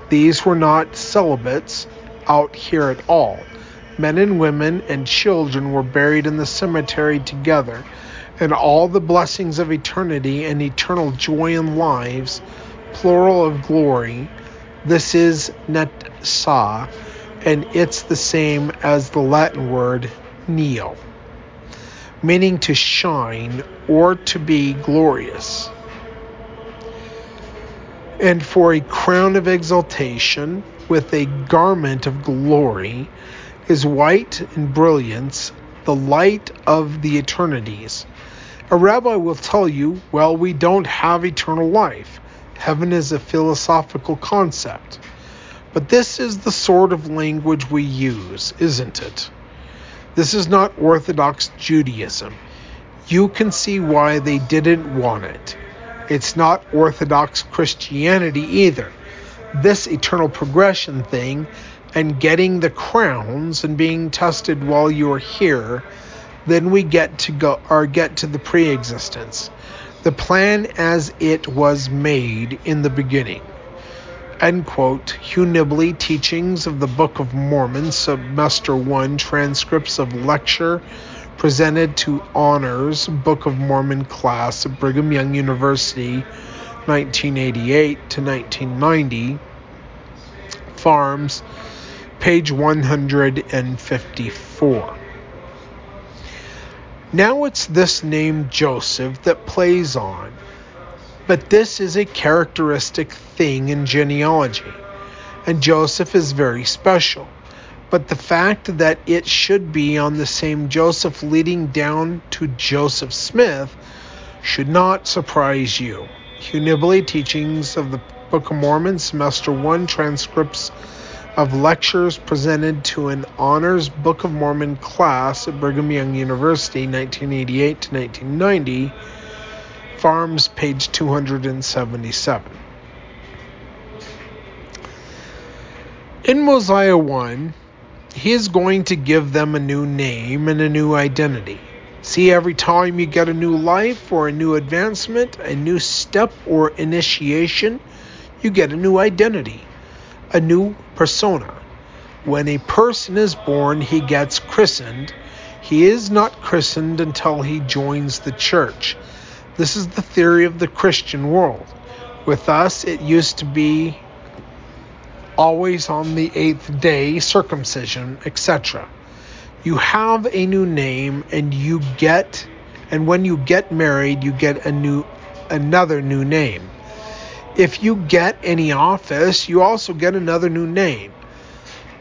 These were not celibates out here at all. Men and women and children were buried in the cemetery together, and all the blessings of eternity and eternal joy in lives, plural of glory. This is netsa, and it's the same as the Latin word neo, meaning to shine or to be glorious. And for a crown of exaltation with a garment of glory is white and brilliance, the light of the eternities. A rabbi will tell you, well, we don't have eternal life. Heaven is a philosophical concept. But this is the sort of language we use, isn't it? This is not Orthodox Judaism. You can see why they didn't want it. It's not Orthodox Christianity either. This eternal progression thing and getting the crowns and being tested while you're here, then we get to go or get to the pre-existence. The plan as it was made in the beginning. End quote. Hugh Nibley, Teachings of the Book of Mormon, Semester 1, transcripts of lecture presented to Honors Book of Mormon class at Brigham Young University, 1988 to 1990. Farms, page 154. Now it's this name Joseph that plays on, but this is a characteristic thing in genealogy, and Joseph is very special. But the fact that it should be on the same Joseph leading down to Joseph Smith should not surprise you. Hugh Nibley, Teachings of the Book of Mormon, Semester 1, transcripts of lectures presented to an honors Book of Mormon class at Brigham Young University, 1988 to 1990. Farms, page 277. In Mosiah 1, he is going to give them a new name and a new identity. See, every time you get a new life or a new advancement, a new step or initiation, you get a new identity a new persona. When a person is born, he gets christened. He is not christened until he joins the church. This is the theory of the Christian world. With us, it used to be always on the eighth day, circumcision, etc. You have a new name and you get and when you get married you get a new another new name. If you get any office, you also get another new name.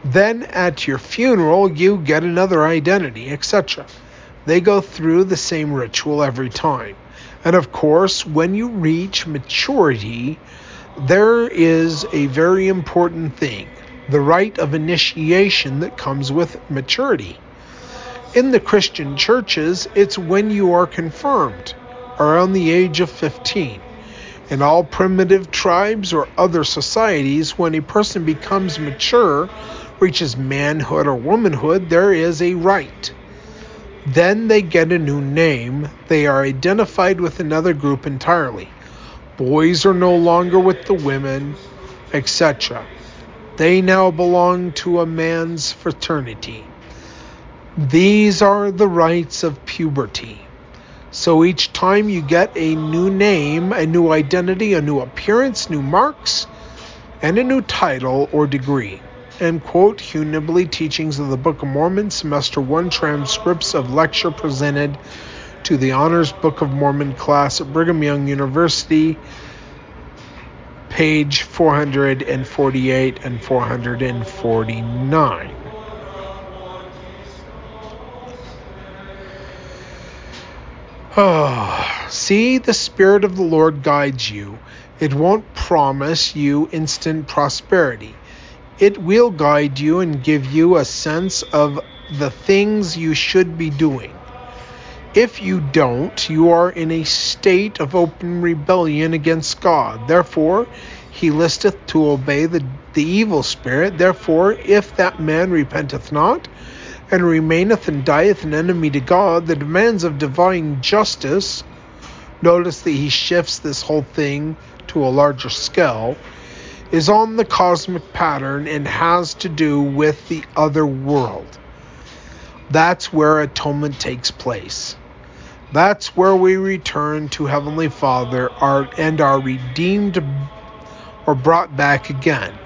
Then at your funeral, you get another identity, etc. They go through the same ritual every time. And of course, when you reach maturity, there is a very important thing the rite of initiation that comes with maturity. In the Christian churches, it's when you are confirmed, around the age of 15. In all primitive tribes or other societies, when a person becomes mature, reaches manhood or womanhood, there is a rite. Then they get a new name. They are identified with another group entirely. Boys are no longer with the women, etc. They now belong to a man's fraternity. These are the rites of puberty. So each time you get a new name, a new identity, a new appearance, new marks, and a new title or degree. End quote. Hugh Nibley, Teachings of the Book of Mormon, Semester 1, transcripts of lecture presented to the Honors Book of Mormon class at Brigham Young University, page 448 and 449. Oh, ah, see, the Spirit of the Lord guides you. It won't promise you instant prosperity. It will guide you and give you a sense of the things you should be doing. If you don't, you are in a state of open rebellion against God. Therefore, he listeth to obey the, the evil spirit. Therefore, if that man repenteth not, and remaineth and dieth an enemy to God, the demands of divine justice, notice that he shifts this whole thing to a larger scale, is on the cosmic pattern and has to do with the other world. That's where atonement takes place. That's where we return to Heavenly Father are, and are redeemed or brought back again.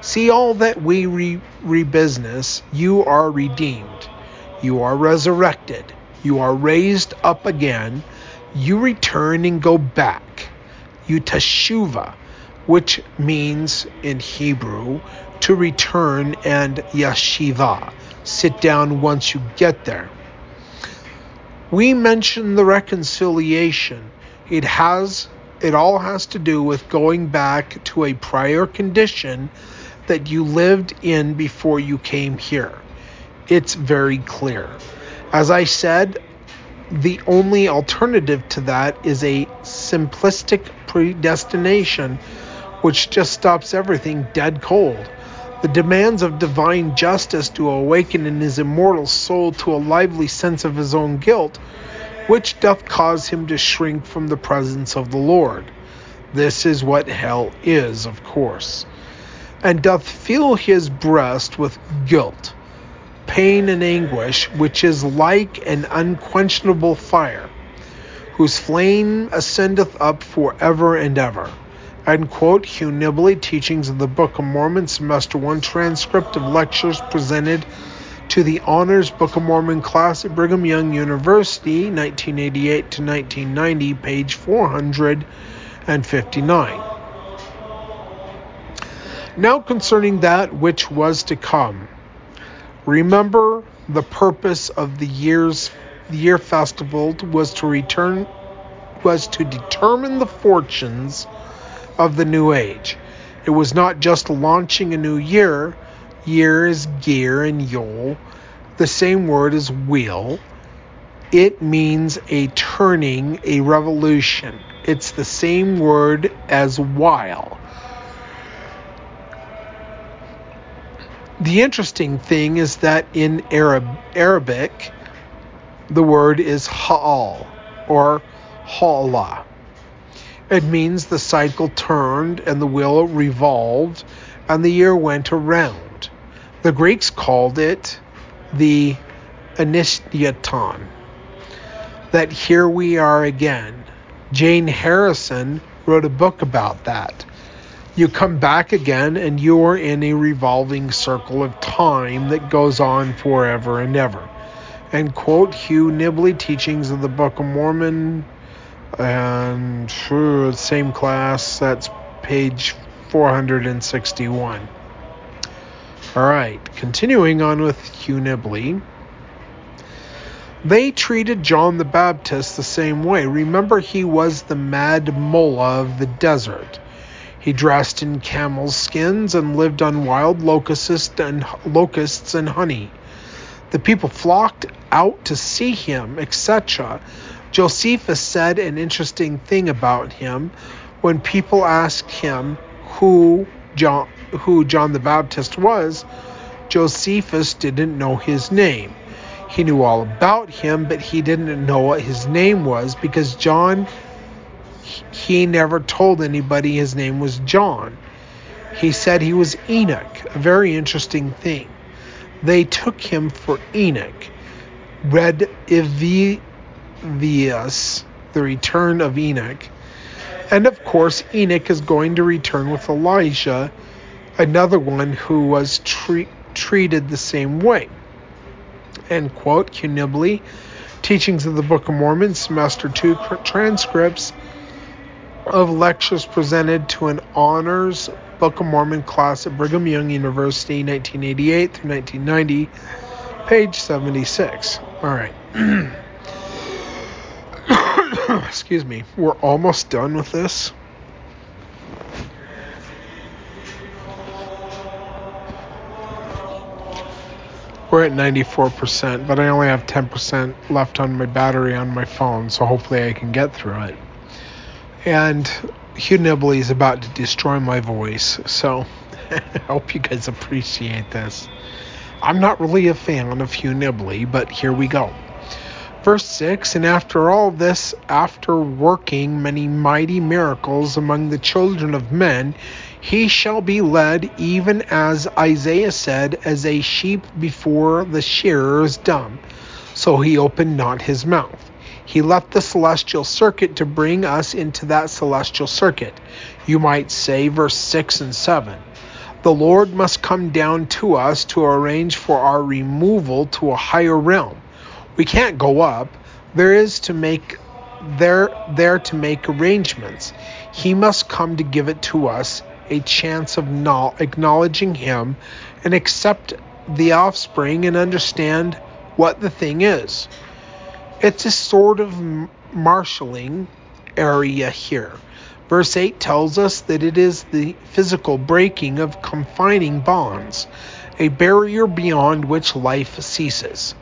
See all that we re, re business, you are redeemed. You are resurrected. You are raised up again. You return and go back. You teshuva, which means in Hebrew to return, and yeshiva, sit down once you get there. We mentioned the reconciliation. It has it all has to do with going back to a prior condition that you lived in before you came here. It's very clear. As I said, the only alternative to that is a simplistic predestination which just stops everything dead cold. The demands of divine justice to awaken in his immortal soul to a lively sense of his own guilt, which doth cause him to shrink from the presence of the Lord. This is what hell is, of course, and doth fill his breast with guilt pain and anguish, which is like an unquenchable fire, whose flame ascendeth up for ever and ever. End quote. Hugh Nibley, Teachings of the Book of Mormon, Semester 1 transcript of lectures presented to the Honors Book of Mormon class at Brigham Young University, 1988 to 1990, page 459. Now concerning that which was to come. Remember, the purpose of the year's the year festival was to return was to determine the fortunes of the new age. It was not just launching a new year. Year is gear and yol, the same word as wheel. It means a turning, a revolution. It's the same word as while. The interesting thing is that in Arab, Arabic, the word is ha'al or ha'ala. It means the cycle turned and the wheel revolved and the year went around. The Greeks called it the Initiaton. That here we are again. Jane Harrison wrote a book about that. You come back again and you're in a revolving circle of time that goes on forever and ever. And quote Hugh Nibley, Teachings of the Book of Mormon, and uh, same class, that's page 461. All right, continuing on with Hugh Nibley. They treated John the Baptist the same way. Remember, he was the mad mullah of the desert. He dressed in camel skins and lived on wild locusts and locusts and honey. The people flocked out to see him, etc. Josephus said an interesting thing about him when people asked him who John who John the Baptist was. Josephus didn't know his name. He knew all about him, but he didn't know what his name was because John he never told anybody his name was John. He said he was Enoch, a very interesting thing. They took him for Enoch. Read Evius, the return of Enoch. And of course, Enoch is going to return with Elijah, another one who was tre- treated the same way. End quote. Hugh Nibley, Teachings of the Book of Mormon, Semester 2 transcripts of lectures presented to an honors Book of Mormon class at Brigham Young University, 1988 through 1990, page 76. All right. Excuse me. We're almost done with this. We're at 94%, but I only have 10% left on my battery on my phone, so hopefully I can get through it and Hugh Nibley is about to destroy my voice, so I hope you guys appreciate this. I'm not really a fan of Hugh Nibley, but here we go. Verse 6 And after all this, after working many mighty miracles among the children of men, he shall be led, even as Isaiah said, as a sheep before the shearer is dumb. So he opened not his mouth. He left the celestial circuit to bring us into that celestial circuit. You might say, verse 6 and 7. The Lord must come down to us to arrange for our removal to a higher realm. We can't go up. There is to make there there to make arrangements. He must come to give it to us a chance of acknowledging him and accept the offspring and understand what the thing is. It's a sort of marshalling area here. Verse 8 tells us that it is the physical breaking of confining bonds, a barrier beyond which life ceases.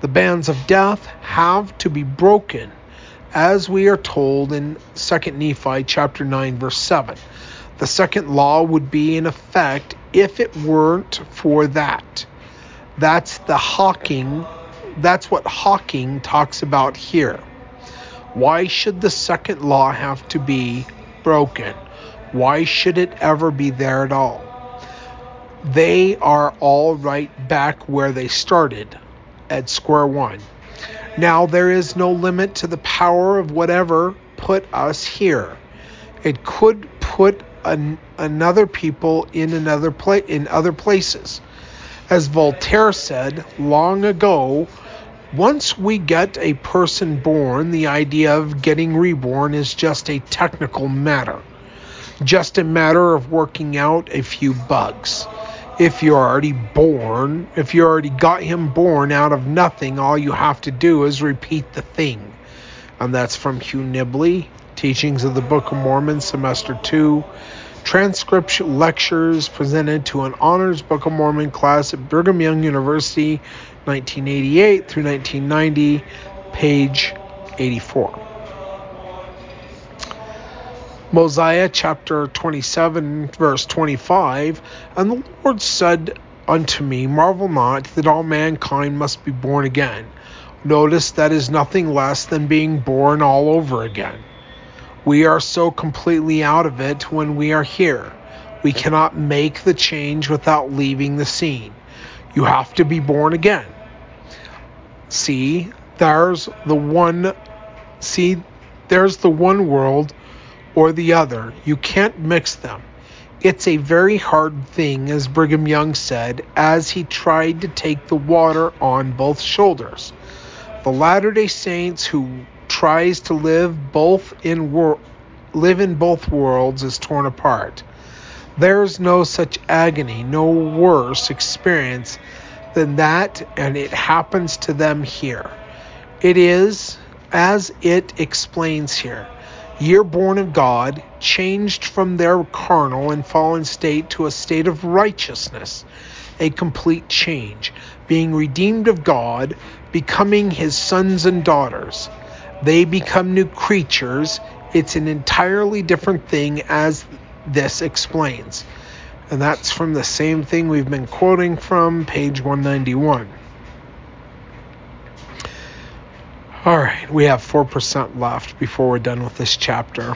The bands of death have to be broken, as we are told in 2 Nephi chapter 9 verse 7. The second law would be in effect if it weren't for that. That's the Hawking, that's what Hawking talks about here. Why should the second law have to be broken? Why should it ever be there at all? They are all right back where they started, at square one. Now there is no limit to the power of whatever put us here. It could put an, another people in another place in other places. As Voltaire said long ago, once we get a person born, the idea of getting reborn is just a technical matter. Just a matter of working out a few bugs. If you're already born, if you already got him born out of nothing, all you have to do is repeat the thing. And that's from Hugh Nibley, Teachings of the Book of Mormon, Semester 2, transcription lectures presented to an honors Book of Mormon class at Brigham Young University, 1988 through 1990, page 84. Mosiah chapter 27, verse 25 And the Lord said unto me, Marvel not that all mankind must be born again. Notice that is nothing less than being born all over again. We are so completely out of it when we are here. We cannot make the change without leaving the scene. You have to be born again. See, there's the one see there's the one world or the other. You can't mix them. It's a very hard thing, as Brigham Young said, as he tried to take the water on both shoulders. The Latter day Saints who tries to live both in wor- live in both worlds is torn apart. There's no such agony, no worse experience than that, and it happens to them here. It is, as it explains here, you're born of God, changed from their carnal and fallen state to a state of righteousness, a complete change, being redeemed of God, becoming his sons and daughters. They become new creatures. It's an entirely different thing, as this explains. And that's from the same thing we've been quoting from page 191. All right, we have 4% left before we're done with this chapter.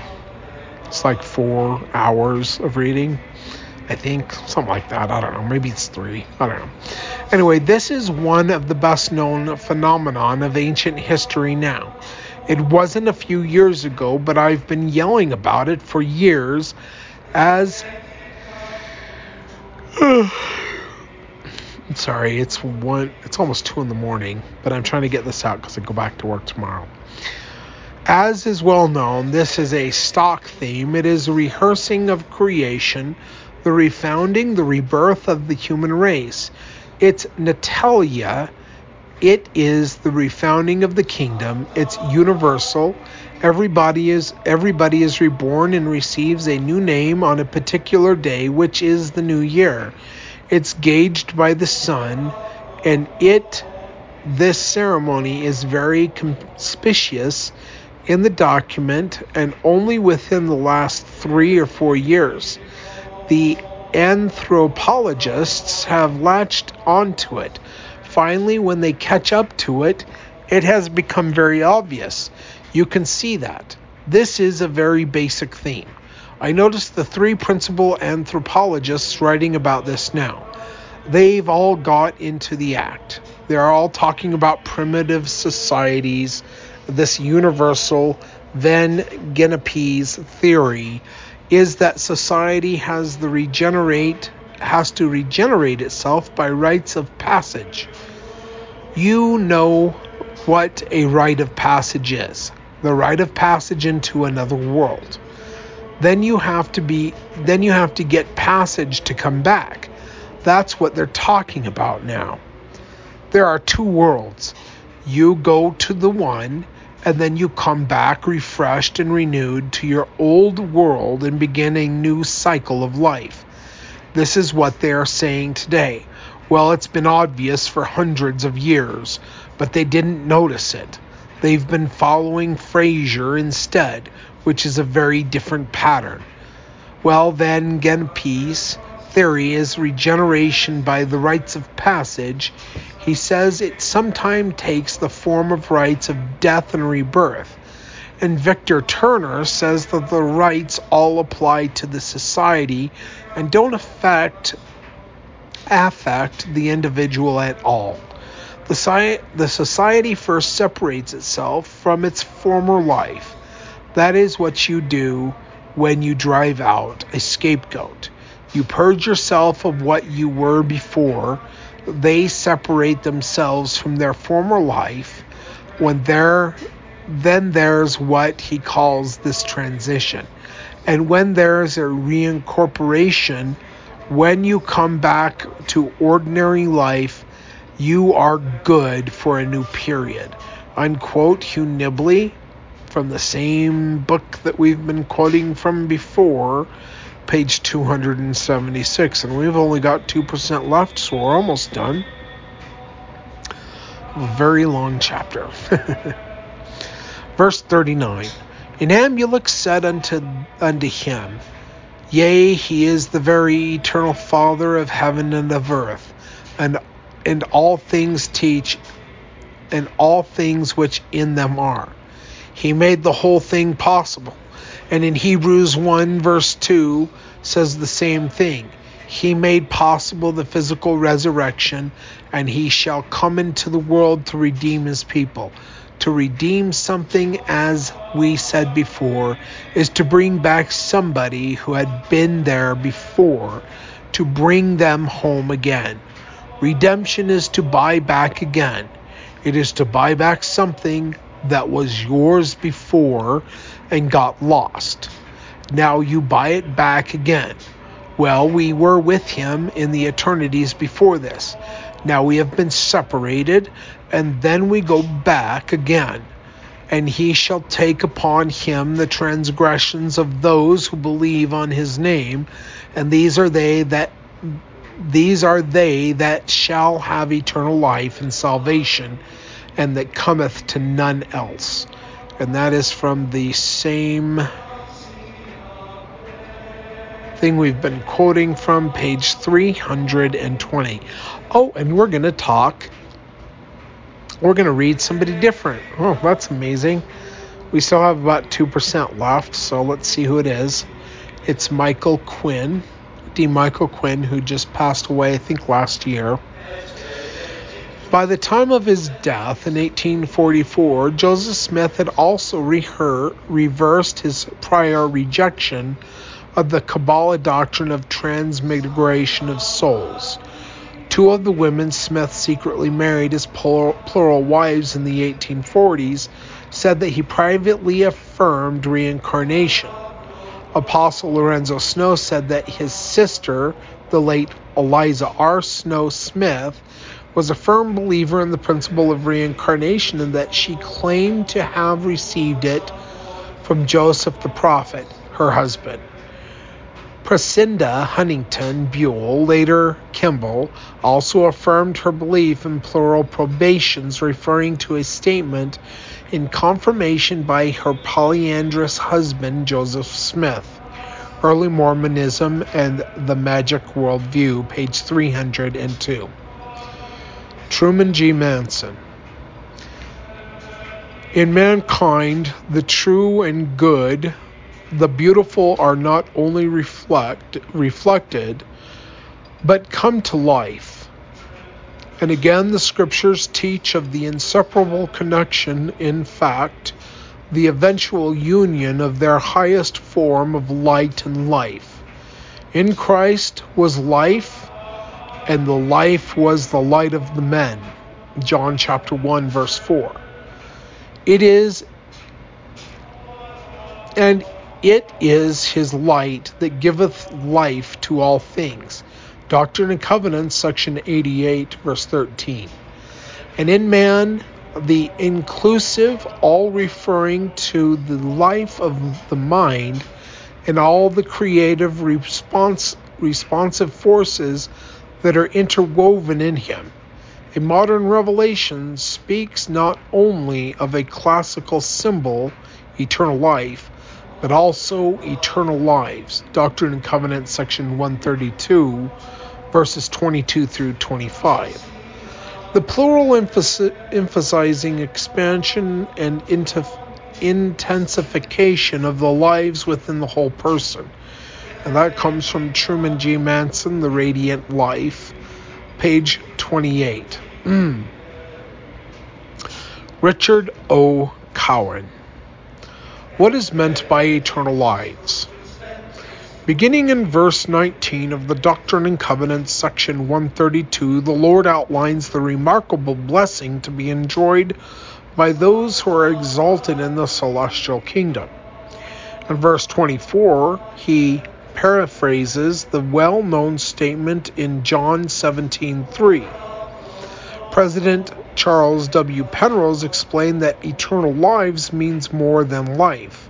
It's like four hours of reading, I think, something like that. I don't know. Maybe it's three. I don't know. Anyway, this is one of the best known phenomenon of ancient history now. It wasn't a few years ago, but I've been yelling about it for years as sorry, it's one. It's almost two in the morning, but I'm trying to get this out because I go back to work tomorrow. As is well known, this is a stock theme. It is a rehearsing of creation, the refounding, the rebirth of the human race. It's Natalia. It is the refounding of the kingdom. It's universal. Everybody is everybody is reborn and receives a new name on a particular day, which is the new year. It's gauged by the sun, and it this ceremony is very conspicuous in the document and only within the last three or four years. The anthropologists have latched onto it. Finally, when they catch up to it, it has become very obvious. You can see that. This is a very basic theme. I noticed the three principal anthropologists writing about this now. They've all got into the act. They're all talking about primitive societies, this universal Van Gennep's theory is that society has the regenerate has to regenerate itself by rites of passage. You know what a rite of passage is the rite of passage into another world. Then you have to be then you have to get passage to come back. That's what they're talking about now. There are two worlds. You go to the one, and then you come back refreshed and renewed to your old world and begin a new cycle of life. This is what they are saying today. Well, it's been obvious for hundreds of years, but they didn't notice it. They've been following Frazer instead, which is a very different pattern. Well, then, Gennep's theory is regeneration by the rites of passage. He says it sometimes takes the form of rites of death and rebirth. And Victor Turner says that the rites all apply to the society and don't affect affect the individual at all. The, sci- the society first separates itself from its former life. That is what you do when you drive out a scapegoat. You purge yourself of what you were before. They separate themselves from their former life. When there, then there's what he calls this transition. And when there's a reincorporation, when you come back to ordinary life, you are good for a new period. Unquote Hugh Nibley from the same book that we've been quoting from before, page 276. And we've only got 2% left, so we're almost done. Very long chapter. Verse 39 And Amulek said unto, unto him, Yea, he is the very eternal Father of heaven and of earth, and and all things teach, and all things which in them are. He made the whole thing possible. And in Hebrews 1, verse 2, says the same thing. He made possible the physical resurrection, and he shall come into the world to redeem his people. To redeem something, as we said before, is to bring back somebody who had been there before, to bring them home again. Redemption is to buy back again. It is to buy back something that was yours before and got lost. Now you buy it back again. Well, we were with him in the eternities before this. Now we have been separated, and then we go back again. And he shall take upon him the transgressions of those who believe on his name, and these are they that these are they that shall have eternal life and salvation, and that cometh to none else. And that is from the same thing we've been quoting from page 320. Oh, and we're going to talk. We're going to read somebody different. Oh, that's amazing. We still have about 2% left, so let's see who it is. It's Michael Quinn. D. Michael Quinn, who just passed away, I think, last year. By the time of his death in 1844, Joseph Smith had also reher- reversed his prior rejection of the Kabbalah doctrine of transmigration of souls. Two of the women Smith secretly married as plural, plural wives in the 1840s said that he privately affirmed reincarnation. Apostle Lorenzo Snow said that his sister, the late Eliza R. Snow Smith, was a firm believer in the principle of reincarnation and that she claimed to have received it from Joseph the prophet, her husband. Presendia Huntington Buell, later Kimball, also affirmed her belief in plural probations, referring to a statement in confirmation by her polyandrous husband, Joseph Smith. Early Mormonism and the Magic Worldview, page 302. Truman G. Madsen. In mankind, the true and good the beautiful are not only reflect, reflected, but come to life. And again, the scriptures teach of the inseparable connection, in fact, the eventual union of their highest form of light and life. In Christ was life, and the life was the light of the men. John chapter 1, verse 4. It is, and it is his light that giveth life to all things. Doctrine and Covenants, section 88, verse 13. And in man the inclusive, all referring to the life of the mind and all the creative response, responsive forces that are interwoven in him. A modern revelation speaks not only of a classical symbol, eternal life, but also eternal lives. Doctrine and Covenants, section 132, verses 22 through 25. The plural emphasizing expansion and intensification of the lives within the whole person. And that comes from Truman G. Madsen, The Radiant Life, page 28. Mm. Richard O. Cowan. What is meant by eternal lives? Beginning in verse 19 of the Doctrine and Covenants, section 132, the Lord outlines the remarkable blessing to be enjoyed by those who are exalted in the celestial kingdom. In verse 24, he paraphrases the well known statement in John 17:3. President Charles W. Penrose explained that eternal lives means more than life,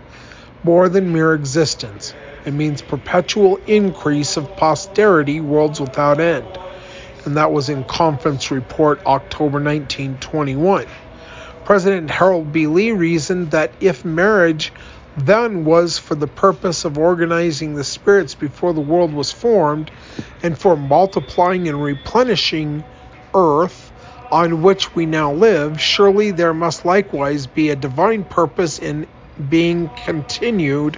more than mere existence. It means perpetual increase of posterity, worlds without end. And that was in Conference Report October 1921. President Harold B. Lee reasoned that if marriage then was for the purpose of organizing the spirits before the world was formed and for multiplying and replenishing earth on which we now live, surely there must likewise be a divine purpose in being continued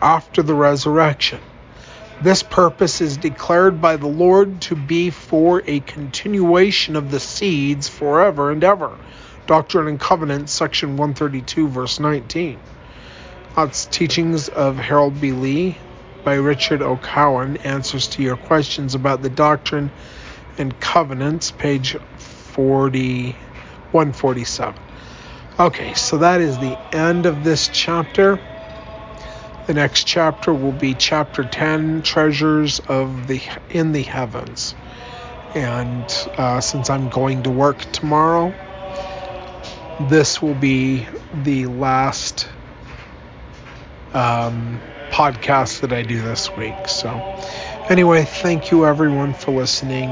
after the resurrection. This purpose is declared by the Lord to be for a continuation of the seeds forever and ever. Doctrine and Covenants, section 132, verse 19. That's Teachings of Harold B. Lee by Richard O. Cowan. Answers to your questions about the Doctrine and Covenants, page 40, 147. Okay, so that is the end of this chapter. The next chapter will be chapter 10, Treasures of the in the Heavens. And uh, since I'm going to work tomorrow, this will be the last um, podcast that I do this week. So, anyway, thank you everyone for listening.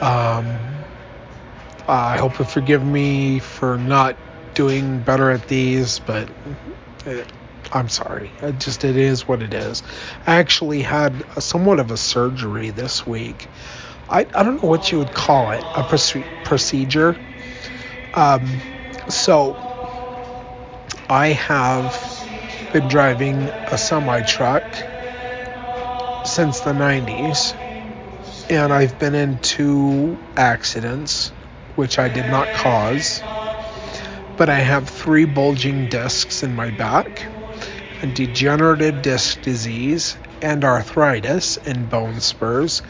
Um, I hope you forgive me for not doing better at these, but. It, I'm sorry. It just it is what it is. I actually had a, somewhat of a surgery this week. I, I don't know what you would call it, a procedure. Um, so I have been driving a semi truck since the 90s, and I've been in two accidents, which I did not cause. But I have three bulging discs in my back and degenerative disc disease and arthritis in bone spurs,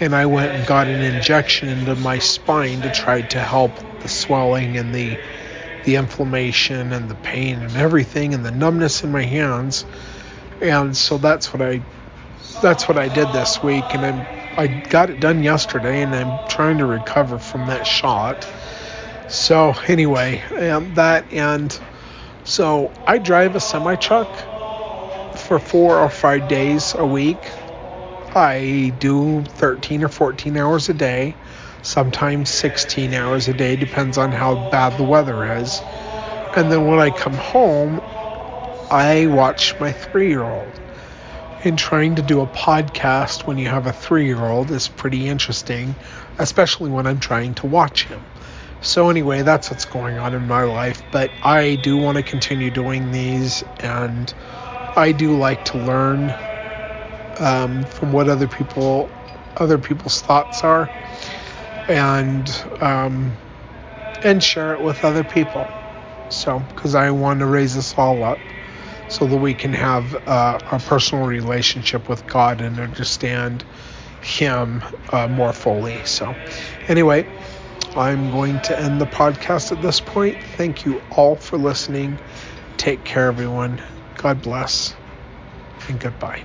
and I went and got an injection into my spine to try to help the swelling and the the inflammation and the pain and everything and the numbness in my hands. And so that's what I that's what I did this week and I'm I got it done yesterday and I'm trying to recover from that shot. So anyway, um, that and so I drive a semi truck for four or five days a week. I do 13 or 14 hours a day, sometimes 16 hours a day, depends on how bad the weather is. And then when I come home, I watch my three year old. And trying to do a podcast when you have a three year old is pretty interesting, especially when I'm trying to watch him. So, anyway, that's what's going on in my life. But I do want to continue doing these and I do like to learn um, from what other people other people's thoughts are and um, and share it with other people. So, because I want to raise us all up so that we can have uh, a personal relationship with God and understand Him uh, more fully. So, anyway, I'm going to end the podcast at this point. Thank you all for listening. Take care, everyone. God bless, and goodbye.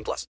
18 plus.